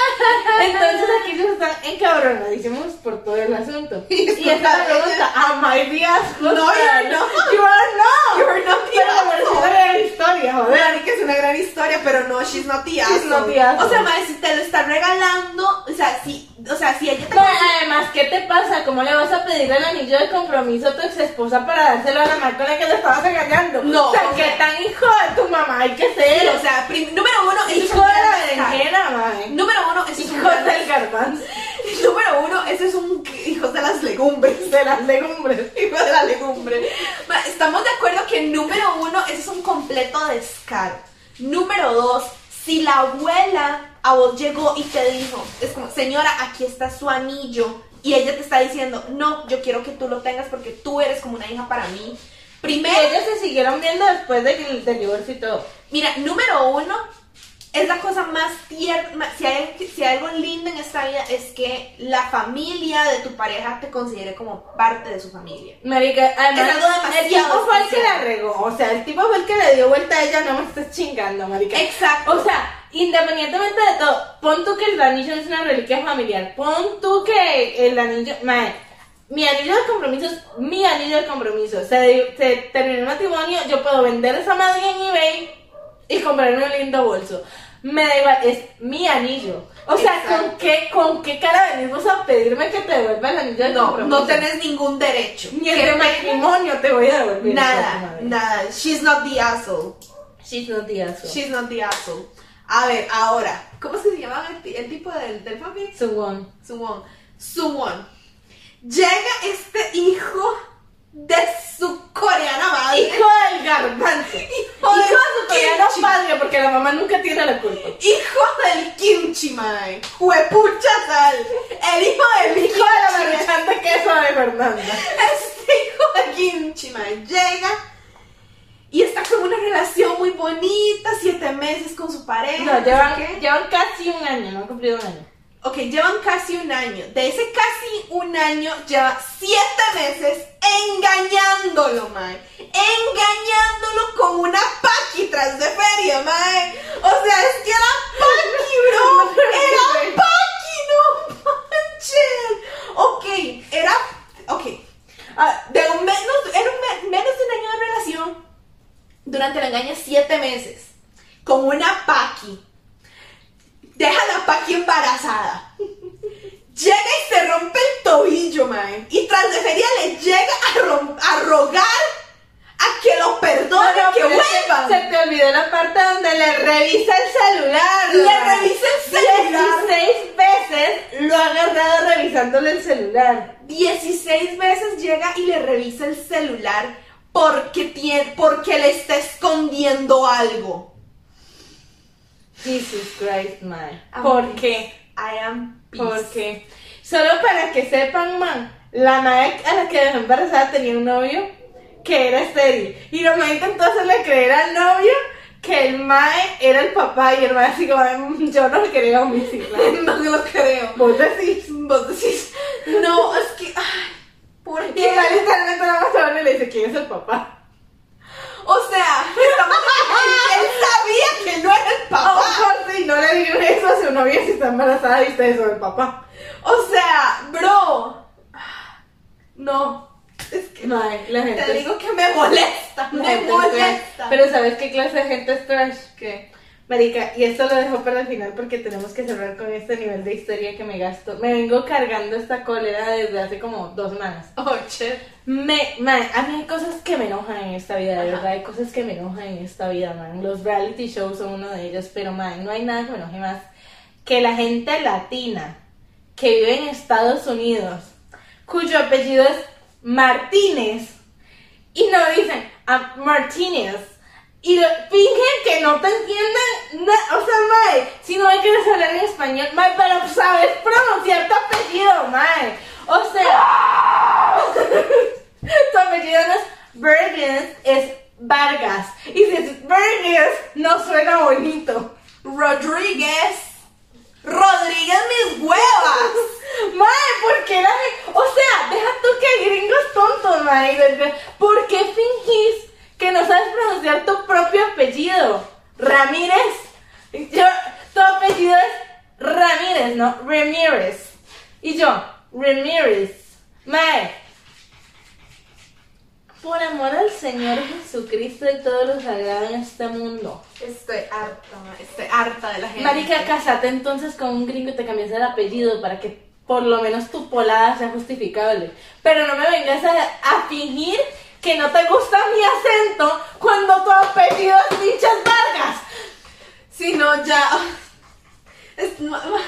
Entonces aquí ellos están encabronadísimos por todo el asunto. [LAUGHS] Y Y esa es pregunta, ¿am I the asshole? No, you're not. You are not. You're not the Pero pareció una gran historia, joder. Joder, que es una gran historia, pero no, she's not the She's asshole. not the asshole. O sea, madre, si te lo está regalando, o sea, si, o sea, si ella te No, además, ¿qué te pasa? ¿Cómo le vas a pedir el anillo de compromiso a tu ex esposa para dárselo a la mamá con la que le estabas engañando? No, O sea, o ¿qué sea- tan hijo de tu mamá hay que ser? Sí, o sea, número uno, hijo de la berenjena. Número uno, eso es un Hijo del garbanzo. [LAUGHS] Número uno, ese es un hijo de las legumbres. De las legumbres. [LAUGHS] Hijo de la legumbre. Ma, Estamos de acuerdo que número uno, ese es un completo descaro. Número dos, si la abuela a vos llegó y te dijo, es como, señora, aquí está su anillo, y ella te está diciendo, no, yo quiero que tú lo tengas porque tú eres como una hija para mí. Primero, ellos se siguieron viendo después del, del divorcio y todo. Mira, número uno, es la cosa más tierna. Si hay, si hay algo lindo en esta vida, es que la familia de tu pareja te considere como parte de su familia. Marica, además, Es algo el tipo fue el que la regó. O sea, el tipo fue el que le dio vuelta a ella, no me estés chingando, marica. Exacto. O sea, independientemente de todo, pon tú que el anillo es una reliquia familiar. Pon tú que el anillo. Mae, mi anillo de compromiso es mi anillo de compromiso. Se, se terminó el matrimonio, yo puedo vender esa madre en eBay y comprarme un lindo bolso. Me da igual, es mi anillo. O sea, ¿con qué, ¿con qué cara venís vos a pedirme que te devuelva el anillo de no, compromiso? no tenés ningún derecho. Ni el de matrimonio te voy a devolver. Nada, madre. nada. She's not the asshole. She's not the asshole. She's not the asshole. A ver, ahora, ¿cómo es que se llamaba el, el tipo del, del papi? Suwon. Suwon. Suwon. Llega este hijo de su coreana madre. Hijo del garbanzo. Hijo Hijo de su coreano padre, porque la mamá nunca tiene la culpa. Hijo del kimchi, mae. Juepucha tal. El hijo del Hijo de la de queso de Fernanda. [LAUGHS] Este hijo de kimchi, mae. Llega y está con una relación muy bonita, siete meses con su pareja. No, llevan, qué. llevan casi un año, no han cumplido un año. Ok, llevan casi un año. De ese casi un año lleva siete meses engañándolo, mae. Engañándolo con una paqui tras de feria, mae. O sea, es que era paqui, bro. Era paqui, no manches. Ok, era... Ok. Ah, de un menos, era un me- menos de un año de relación. Durante el engaño, siete meses. Con una paqui deja a la Paqui embarazada. Llega y se rompe el tobillo, man. Y tras de feria le llega a, rogar a que lo perdone, No, no, que vuelvan. Se te olvidó la parte donde le revisa el celular. Le mae. revisa el celular. 16 veces lo ha agarrado revisándole el celular. 16 veces llega y le revisa el celular porque, tiene, porque le está escondiendo algo. Jesus Christ, man. ¿Por qué? I am pissed. Porque, solo para que sepan, man, la madre a la que dejó embarazada tenía un novio que era estéril. Y la madre intentó hacerle creer al novio que el mae era el papá y el mae así como, "Mm, yo no le creo a mis hijas. No lo creo. Vos decís. Vos decís, no, es que, ay, ¿por Y qué? el mae literalmente nada más ahora le dice, ¿quién es el papá? O sea, estamos él, sabía que no era el papá. Oh, y no le digan eso a su novia si está embarazada y ustedes son el papá. O sea, bro. No. Es que Mae, la gente te es- digo que me molesta. Me es molesta. Pero ¿sabes qué clase de gente es trash? Que, marica, y esto lo dejo para el final porque tenemos que cerrar con este nivel de historia que me gasto. Me vengo cargando esta cólera desde hace como dos semanas. Oh, shit. Me, man, a mí hay cosas que me enojan en esta vida, de Ajá. verdad, hay cosas que me enojan en esta vida, man. Los reality shows son uno de ellos, pero, man, no hay nada que me enoje más que la gente latina que vive en Estados Unidos, cuyo apellido es Martínez, y no dicen "Ah, Martínez, y fingen que no te entienden, o sea, mae, si no hay que hablar en español, mae, pero sabes pronunciar tu apellido, mae, o sea, [LAUGHS] tu apellido no es Burgess, es Vargas, y si es Burgess, no suena bonito. Rodríguez. Rodríguez, mis huevas. [LAUGHS] Mae, ¿por qué la O sea, deja tú que gringos tontos, desde- ¿Por qué fingís que no sabes pronunciar tu propio apellido? Ramírez. Yo, tu apellido es Ramírez, no Ramírez. Y yo, Ramírez. Mae. Por amor al Señor Jesucristo y todo lo sagrado en este mundo. Estoy harta, ma, estoy harta de la gente. Marica, casate entonces con un gringo y te cambies el apellido para que por lo menos tu polada sea justificable. Pero no me vengas a, a fingir que no te gusta mi acento cuando tu apellido es Pinchas Vargas. Si no, ya. Es, ma- ma-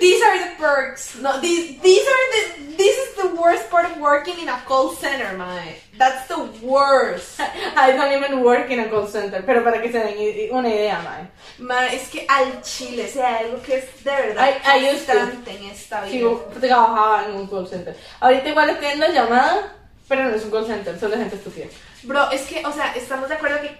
These are the perks. No, these these are the this is the worst part of working in a call center, my. That's the worst. [LAUGHS] I don't even work in a call center, pero para que se den una idea, mae. Ma, es que al chile, o sea, algo que es de verdad I- I used to. en esta vida. Sí, trabajaba en un call center. Ahorita igual estoy en la llamada, pero no es un call center, solo gente estúpida. Bro, es que, o sea, estamos de acuerdo que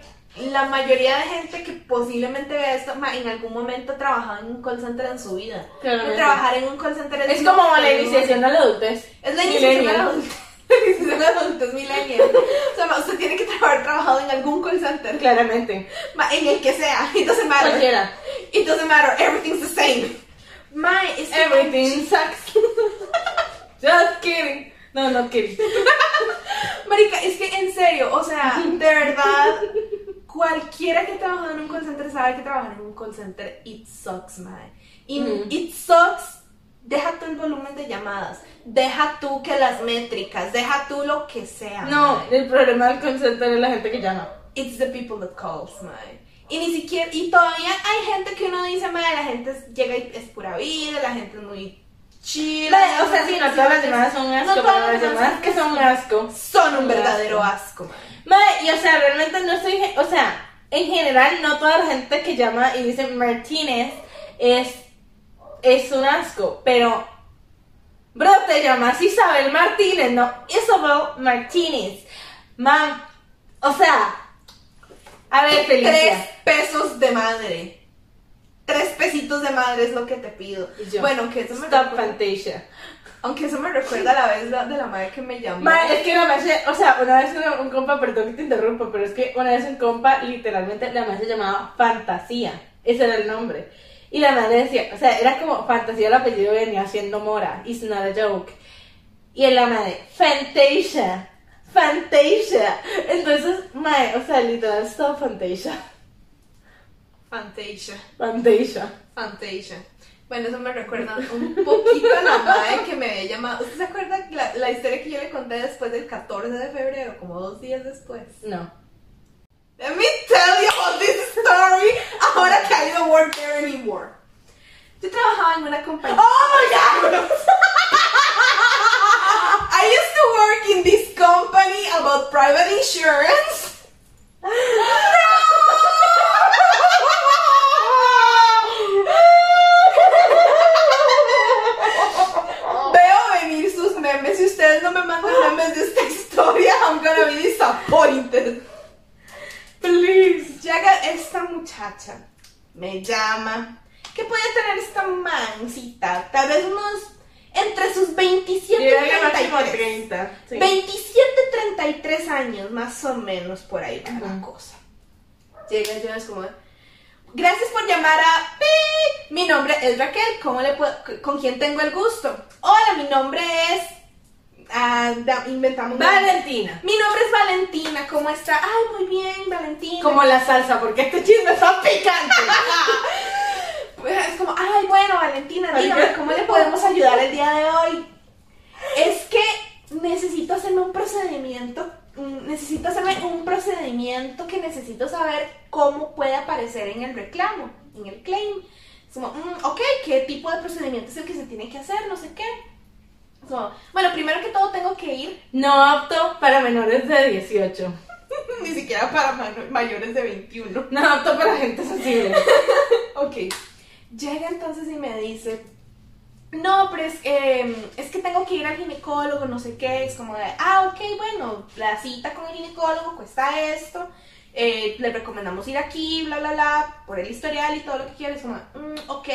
la mayoría de gente que posiblemente vea esto, ma, en algún momento ha trabajado en un call center en su vida. Y trabajar en un call center Es como la iniciación a la adultez. Es la iniciación a la adultez. [LAUGHS] La iniciación a la adultez millennial. O sea, ma, usted tiene que haber trabajado en algún call center. Claramente. Ma, en el que sea. It doesn't matter. Cualquiera. It doesn't matter. Everything's the same. Es que- Everything sucks. [LAUGHS] Just kidding. No, no kidding. [LAUGHS] Marica, es que en serio, o sea, de verdad, cualquiera que trabaja en un call center sabe que trabajar en un call center, it sucks, man. Y it sucks, deja tú el volumen de llamadas, deja tú que las métricas, deja tú lo que sea. No, mae. el problema del call center es la gente que llama. It's the people that calls, man. Y ni siquiera, y todavía hay gente que uno dice, man, la gente llega y es pura vida, la gente es muy chill. La- o sea, sí, no todas las llamadas son un asco, No pero todas las llamadas que son un asco. son un verdadero asco. y o sea, realmente no estoy, o sea, en general no toda la gente que llama y dice Martínez es, es un asco, pero, bro, te llamas Isabel Martínez, no Isabel Martínez. Man, o sea, a ver, Tres Felicia. pesos de madre. Tres pesitos de madre es lo que te pido. Yo, bueno, aunque eso me Stop recuerda, Fantasia. aunque eso me recuerda a la vez de la madre que me llamó. Mae, es que la madre, o sea, una vez un, un compa, perdón que te interrumpa, pero es que una vez un compa, literalmente, la madre se llamaba Fantasía. Ese era el nombre. Y la madre decía, o sea, era como Fantasía, el apellido venía siendo Mora. It's not a joke. Y la madre, Fantasia. Fantasia. Entonces, mae, o sea, literal, stop Fantasia. Fantasia. Fantasia. Fantasia. Bueno, eso me recuerda un poquito a la madre que me había llamado. ¿Usted se acuerda la, la historia que yo le conté después del 14 de febrero, como dos días después? No. Let me tell you about this story. Ahora que I don't work there anymore. Yo trabajaba en una compañía. ¡Oh, my God! I used to work in this company about private insurance. Veo venir sus memes. Si ustedes no me mandan memes de esta [LAUGHS] historia, I'm gonna be disappointed. Please. Llega esta muchacha, me llama. ¿Qué puede tener esta mancita? Tal vez unos entre sus 27 y Llega que máximo 33. 30. Sí. 27, 33 años, más o menos, por ahí va la cosa. Llega y yo es como, gracias por llamar a Pi. Mi nombre es Raquel, ¿cómo le puedo, ¿con quién tengo el gusto? Hola, mi nombre es... da- inventamos... Valentina. Mi nombre es Valentina, ¿cómo está? Ay, muy bien, Valentina. Como la salsa, porque este chisme está picante. [LAUGHS] Es como, ay, bueno, Valentina, dígame, ¿cómo le podemos ayudar el día de hoy? Es que necesito hacerme un procedimiento, mm, necesito hacerme un procedimiento que necesito saber cómo puede aparecer en el reclamo, en el claim. Es como, mm, ok, ¿qué tipo de procedimiento es el que se tiene que hacer? No sé qué. Como, bueno, primero que todo tengo que ir, No apto para menores de 18. [LAUGHS] ni siquiera para ma- mayores de 21. No apto para gente sensible. [LAUGHS] Ok. Llega entonces y me dice, no, pero es, eh, es que tengo que ir al ginecólogo, no sé qué. Es como de, ah, ok, bueno, la cita con el ginecólogo cuesta esto. eh, le recomendamos ir aquí, bla, bla, bla, por el historial y todo lo que quieres. Como, mm, ok.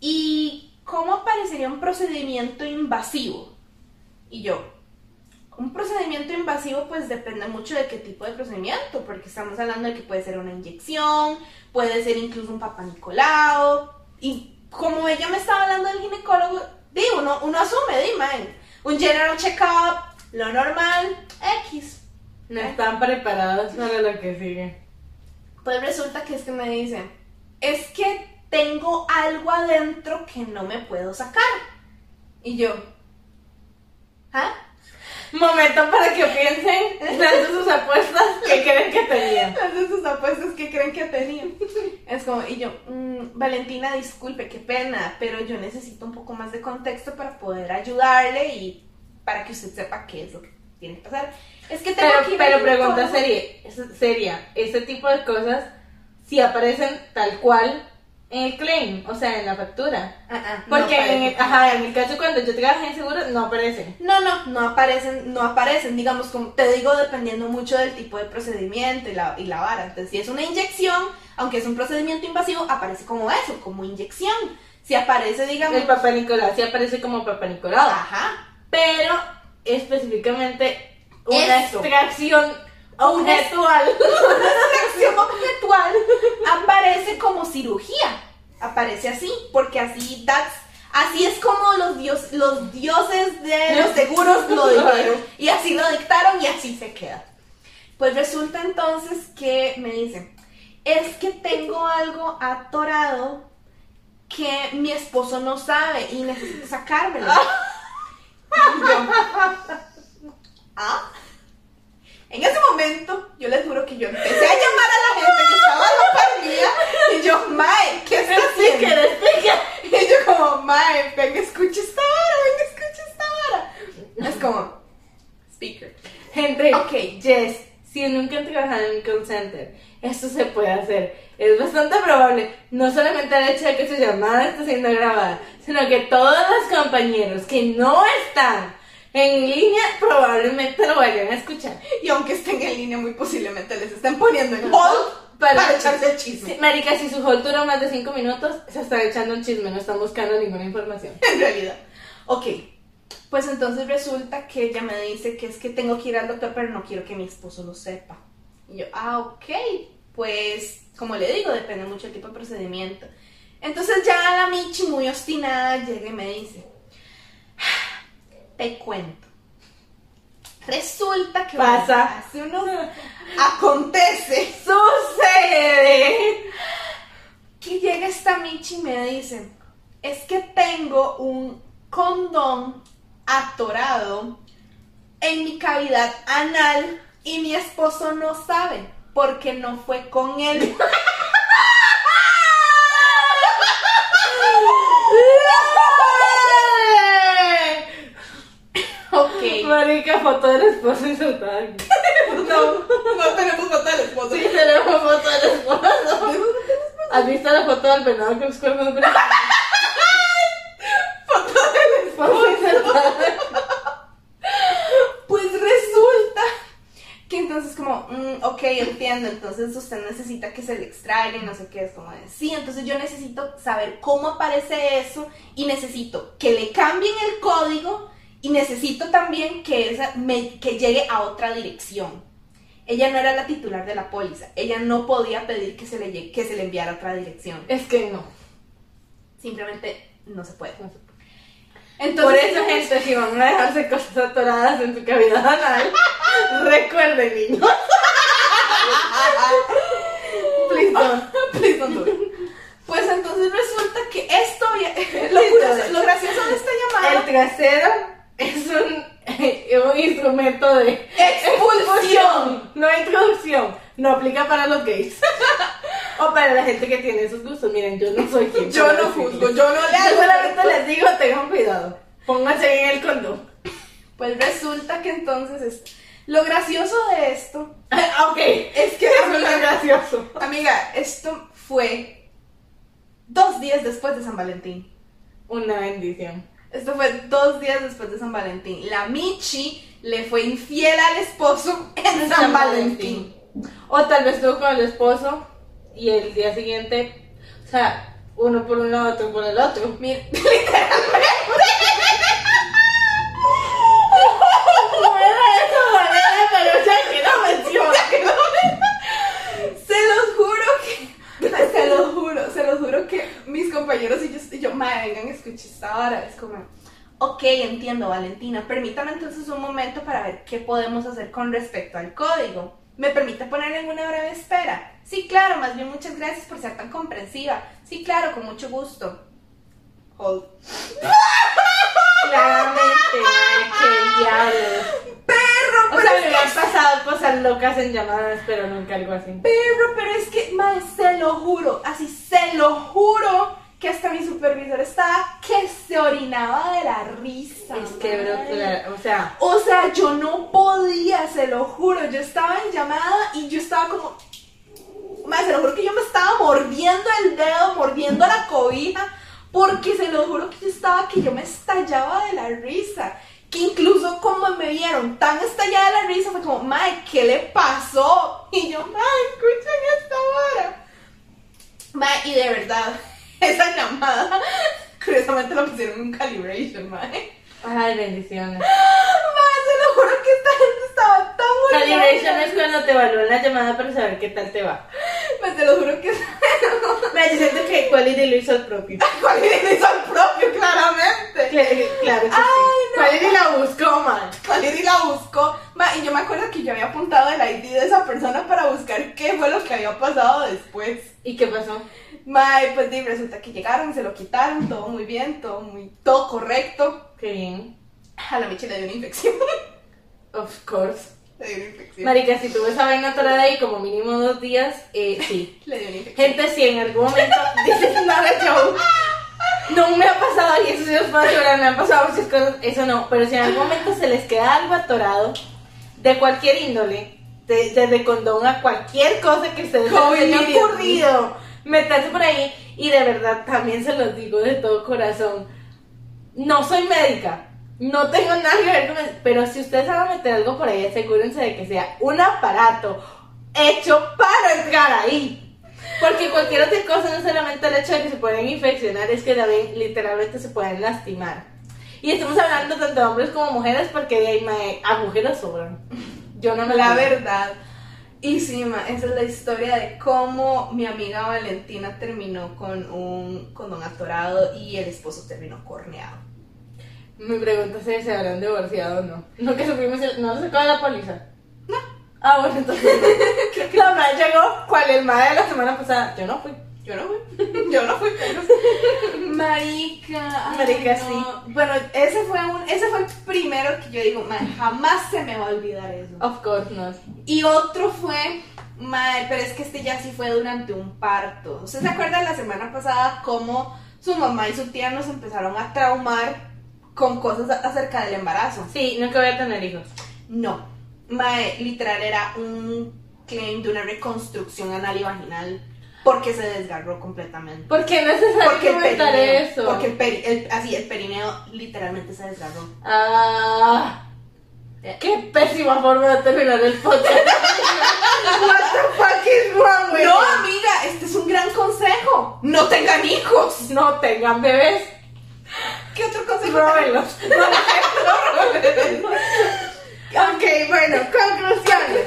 ¿Y cómo aparecería un procedimiento invasivo? Y yo, un procedimiento invasivo pues depende mucho de qué tipo de procedimiento, porque estamos hablando de que puede ser una inyección, puede ser incluso un papá Nicolau, y como ella me estaba hablando del ginecólogo, digo, uno, uno asume, dime, un general check-up, lo normal, X. No están preparados para lo que sigue. Pues resulta que es que me dice, es que tengo algo adentro que no me puedo sacar. Y yo, ¿ah? Momento para que piensen de sus apuestas [LAUGHS] que creen que tenían. Hace sus apuestas que creen que tenía. Es como, y yo, mm, Valentina, disculpe, qué pena, pero yo necesito un poco más de contexto para poder ayudarle y para que usted sepa qué es lo que tiene que pasar. Es que tengo Pero, que pero pregunta seria, seria, este tipo de cosas si aparecen tal cual en el claim, o sea, en la factura. Ah, ah, no Porque en, el, ajá, en el caso cuando yo trabajé en seguro, no aparecen. No, no, no aparecen, no aparecen, digamos, como te digo, dependiendo mucho del tipo de procedimiento y la, y la vara. Entonces, si es una inyección, aunque es un procedimiento invasivo, aparece como eso, como inyección. Si aparece, digamos, El Papá Nicolás sí aparece como Papá Nicolau. ajá, pero específicamente una Eso. extracción objetual. [LAUGHS] extracción objetual [LAUGHS] aparece como cirugía. Aparece así, porque así that's- así es como los dios, los dioses de los seguros lo [LAUGHS] dijeron y así lo dictaron y así se queda. Pues resulta entonces que me dicen, es que tengo algo atorado que mi esposo no sabe y necesito sacármelo. [LAUGHS] Y yo, ¿ah? En ese momento, yo les juro que yo empecé a llamar a la gente que estaba a la par y yo, Mae, ¿qué está haciendo? Y yo como, Mae, venga, escucha esta vara, venga, escucha esta vara. Es como, speaker. Gente, Ok. Jess, si nunca han trabajado en un call center, esto se puede hacer. Es bastante probable, no solamente el hecho de que su llamada está siendo grabada, sino que todos los compañeros que no están en línea probablemente lo vayan a escuchar. Y aunque estén en línea, muy posiblemente les estén poniendo en hold para, echarse el chisme. Sí, Marica, si su hold dura más de 5 minutos, se está echando un chisme, no están buscando ninguna información. [LAUGHS] en realidad. Ok, pues entonces resulta que ella me dice que es que tengo que ir al doctor, pero no quiero que mi esposo lo sepa. Y yo, ah, ok, pues como le digo, depende mucho del tipo de procedimiento. Entonces ya la Michi, muy obstinada, llega y me dice, "Ah, te cuento. Resulta que Pasa. hace unos... [LAUGHS] Acontece ¡Sucede! que llega esta Michi y me dice, es que tengo un condón atorado en mi cavidad anal y mi esposo no sabe porque no fue con él. [LAUGHS] foto del esposo insultada. [LAUGHS] No, no tenemos foto del esposo. Sí, tenemos foto del esposo. [LAUGHS] ¿Has visto la foto del venado con los cuernos blancos? Foto del Esposo insultada. Pues resulta que entonces como, mm, ok, entiendo, entonces usted necesita que se le extraiga y no sé qué, es como de, sí, entonces yo necesito saber cómo aparece eso y necesito que le cambien el código y necesito también que, esa me- que llegue a otra dirección. Ella no era la titular de la póliza, ella no podía pedir que se le, que se le enviara a otra dirección, Es que no. simplemente no se puede. no se puede. Entonces, Por eso, gente, si van a dejarse cosas atoradas en su cavidad anal, [LAUGHS] recuerden, niños. [LAUGHS] Please don't. [LAUGHS] Please don't do it. Pues entonces resulta que esto, lo, curioso- lo gracioso de esta El llamada, trasero es un, un instrumento de expulsión. no introducción. No aplica para los gays. [LAUGHS] o para la gente que tiene esos gustos. Miren, yo no soy quien. Yo no juzgo, yo no le hago. solamente les digo, tengan cuidado. Pónganse bien el condón. Pues resulta que entonces es, lo gracioso de esto [LAUGHS] ok. es que Eso es lo gracioso. amiga, esto fue dos días después de San Valentín. Una bendición. Esto fue dos días después de San Valentín. La Michi le fue infiel al esposo en [LAUGHS] San, Valentín. O tal vez estuvo con el esposo y el día siguiente, o sea, uno por un lado, otro por el otro. Mira, [LAUGHS] literalmente. Se los juro que. [LAUGHS] Se los juro, se los juro que mis compañeros y y yo madre, vengan, escuché esta hora. Es como, ok, entiendo, Valentina. Permítame entonces un momento para ver qué podemos hacer con respecto al código. ¿Me permite ponerle en una breve espera? Sí, claro, más bien muchas gracias por ser tan comprensiva. Sí, claro, con mucho gusto. Hold. [LAUGHS] Claramente, qué diablos. me que han pasado cosas locas en llamadas, pero nunca algo así. Pero, pero es que, mae, se lo juro, así se lo juro, que hasta mi supervisor estaba que se orinaba de la risa. Es que, bro, o sea, O sea, yo no podía, se lo juro. Yo estaba en llamada y yo estaba como. Mae, se lo juro que yo me estaba mordiendo el dedo, mordiendo la cobija, porque se lo juro que yo estaba que yo me estallaba de la risa. Que incluso como me vieron tan estallada de la risa, fue como, Mae, ¿qué le pasó? Y yo, Mae, escuchen esta hora. Mae, y de verdad, esa llamada, [LAUGHS] curiosamente la pusieron en un calibration, Mae. ay, bendiciones. [LAUGHS] Lo juro que esta gente estaba tan Calibration orgullosa. es cuando te evalúan la llamada para saber qué tal te va. Mae, te lo juro que Me yo siento que Quality lo hizo al propio. Quality hizo el propio, claramente. Cl- Claro que sí. Ay, no. Quality la buscó, man. Quality la buscó. Mae, y yo me acuerdo que yo había apuntado el ID de esa persona para buscar qué fue lo que había pasado después. ¿Y qué pasó? Mae, pues di, resulta que llegaron, se lo quitaron, todo muy bien, todo muy, todo correcto. Qué bien. A la Michi le dio una infección. [LAUGHS] Of course. le dio una infección. Marica, si tuve esa vaina atorada ahí como mínimo dos días, eh, sí. [LAUGHS] Le dio una infección. Gente, si en algún momento dices nada show, no me ha pasado, y eso sí os puedo asegurar, me han pasado muchas cosas, eso no, pero si en algún momento se les queda algo atorado, de cualquier índole, de- desde condón a cualquier cosa que ustedes se les haya ocurrido, meterse por ahí, y de verdad también se los digo de todo corazón, no soy médica, no tengo nada que ver con eso, pero si ustedes van a meter algo por ahí, asegúrense de que sea un aparato hecho para entrar ahí. Porque cualquier otra cosa, no solamente el hecho de que se pueden infeccionar, es que también literalmente se pueden lastimar. Y estamos hablando tanto de hombres como mujeres porque de ahí mae, agujeros sobran. Yo no me La la verdad. Y sí, ma, esa es la historia de cómo mi amiga Valentina terminó con un condón atorado y el esposo terminó corneado. Mi pregunta es si se habrán divorciado o no. No que supimos, el- no lo sacó de la póliza. No. Ah, bueno, entonces. [LAUGHS] la madre llegó, ¿cuál? El madre de la semana pasada. Yo no fui. Yo no fui. [LAUGHS] Yo no fui. Marica. ay, Marica, no. sí. Bueno, ese fue un, ese fue el primero que yo digo, man, jamás se me va a olvidar eso. Of course not. Y otro fue, madre, pero es que este ya sí fue durante un parto. ¿Usted se acuerda la semana pasada cómo su mamá y su tía nos empezaron a traumar con cosas acerca del embarazo? Sí, nunca voy a tener hijos. No, mae, literal era un claim de una reconstrucción anal y vaginal porque se desgarró completamente. ¿Por qué no es necesario comentar perineo, eso? porque el, peri- el- así, el perineo literalmente se desgarró. Ah, qué pésima forma de terminar el podcast. What the fuck is wrong with No, amiga, este es un gran consejo. No tengan hijos. No tengan bebés, ¿Qué otro consejo? róbenlos. [LAUGHS] ok, bueno, conclusiones.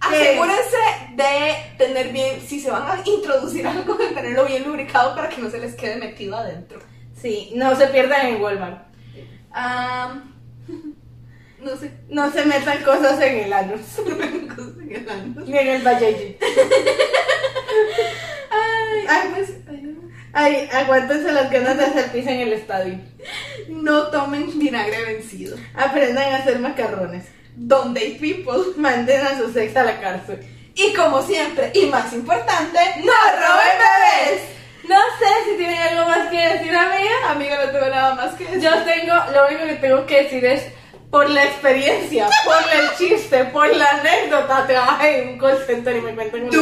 Asegúrense de tener bien, si se van a introducir algo, de tenerlo bien lubricado para que no se les quede metido adentro. Sí, no se pierdan en Walmart. Am, [LAUGHS] no sé. No se metan cosas en el anus. [LAUGHS] Ni en el vajayjin. Ay, ay, pues, ay, Ay, aguántense las ganas de hacer pizza en el estadio. no tomen vinagre vencido. Aprendan a hacer macarrones. Don't date people. Manden a su ex a la cárcel. Y como siempre, y más importante, no roben bebés. No sé si tienen algo más que decir, amiga. Amiga, no tengo nada más que decir. Yo tengo, lo único que tengo que decir es, por la experiencia, por el chiste, por la anécdota, trabajé en un call center y me cuentan it,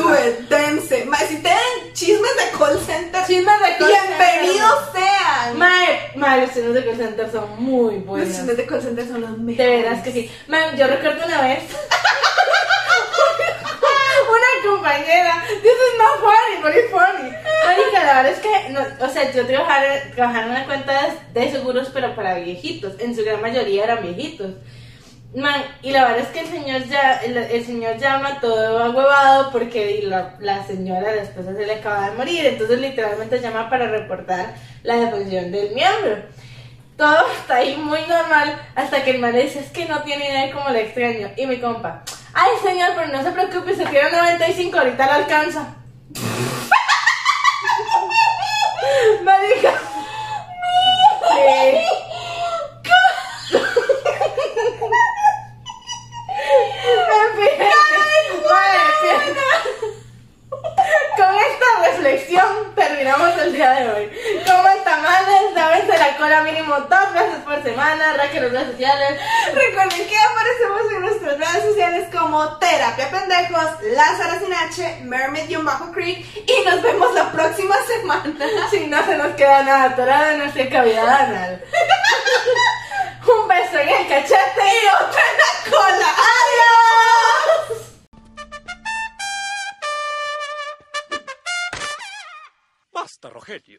dense. Ma, si tienen chismes de call center, Chismes de call bienvenidos center. sean. Mae, mae, los chismes de call center son muy Los buenos. chismes de call center son los mejores. De veras que sí. Man, yo recuerdo una vez. [LAUGHS] una compañera. This is not funny, but it's funny. Marica, la verdad es que, no, o sea, yo trabajaba, trabajaba en una cuenta de, seguros, pero para viejitos. En su gran mayoría eran viejitos. Man, y la verdad es que el señor ya, el, el señor llama todo ahuevado porque la, la señora, la esposa se le acaba de morir. Entonces literalmente llama para reportar la defunción del miembro todo [LAUGHS] está ahí muy normal hasta que el man dice es que no tiene idea de cómo le extraño y mi compa Ay, señor, pero no se preocupe, se tiene 95, ahorita lo alcanza. [LAUGHS] Me dijo. [LAUGHS] Sí el día de hoy. Coman tamales, lávense la cola mínimo dos veces por semana, raquen las redes sociales. Recuerden que aparecemos en nuestras redes sociales como Terapia Pendejos, Lázaro sin H, Mermaid-Creek y nos vemos la próxima semana. Si no se nos queda nada atorado en nuestra cavidad anal. Un beso en el cachete Y otra en la cola. ¡Adiós! Rogelio.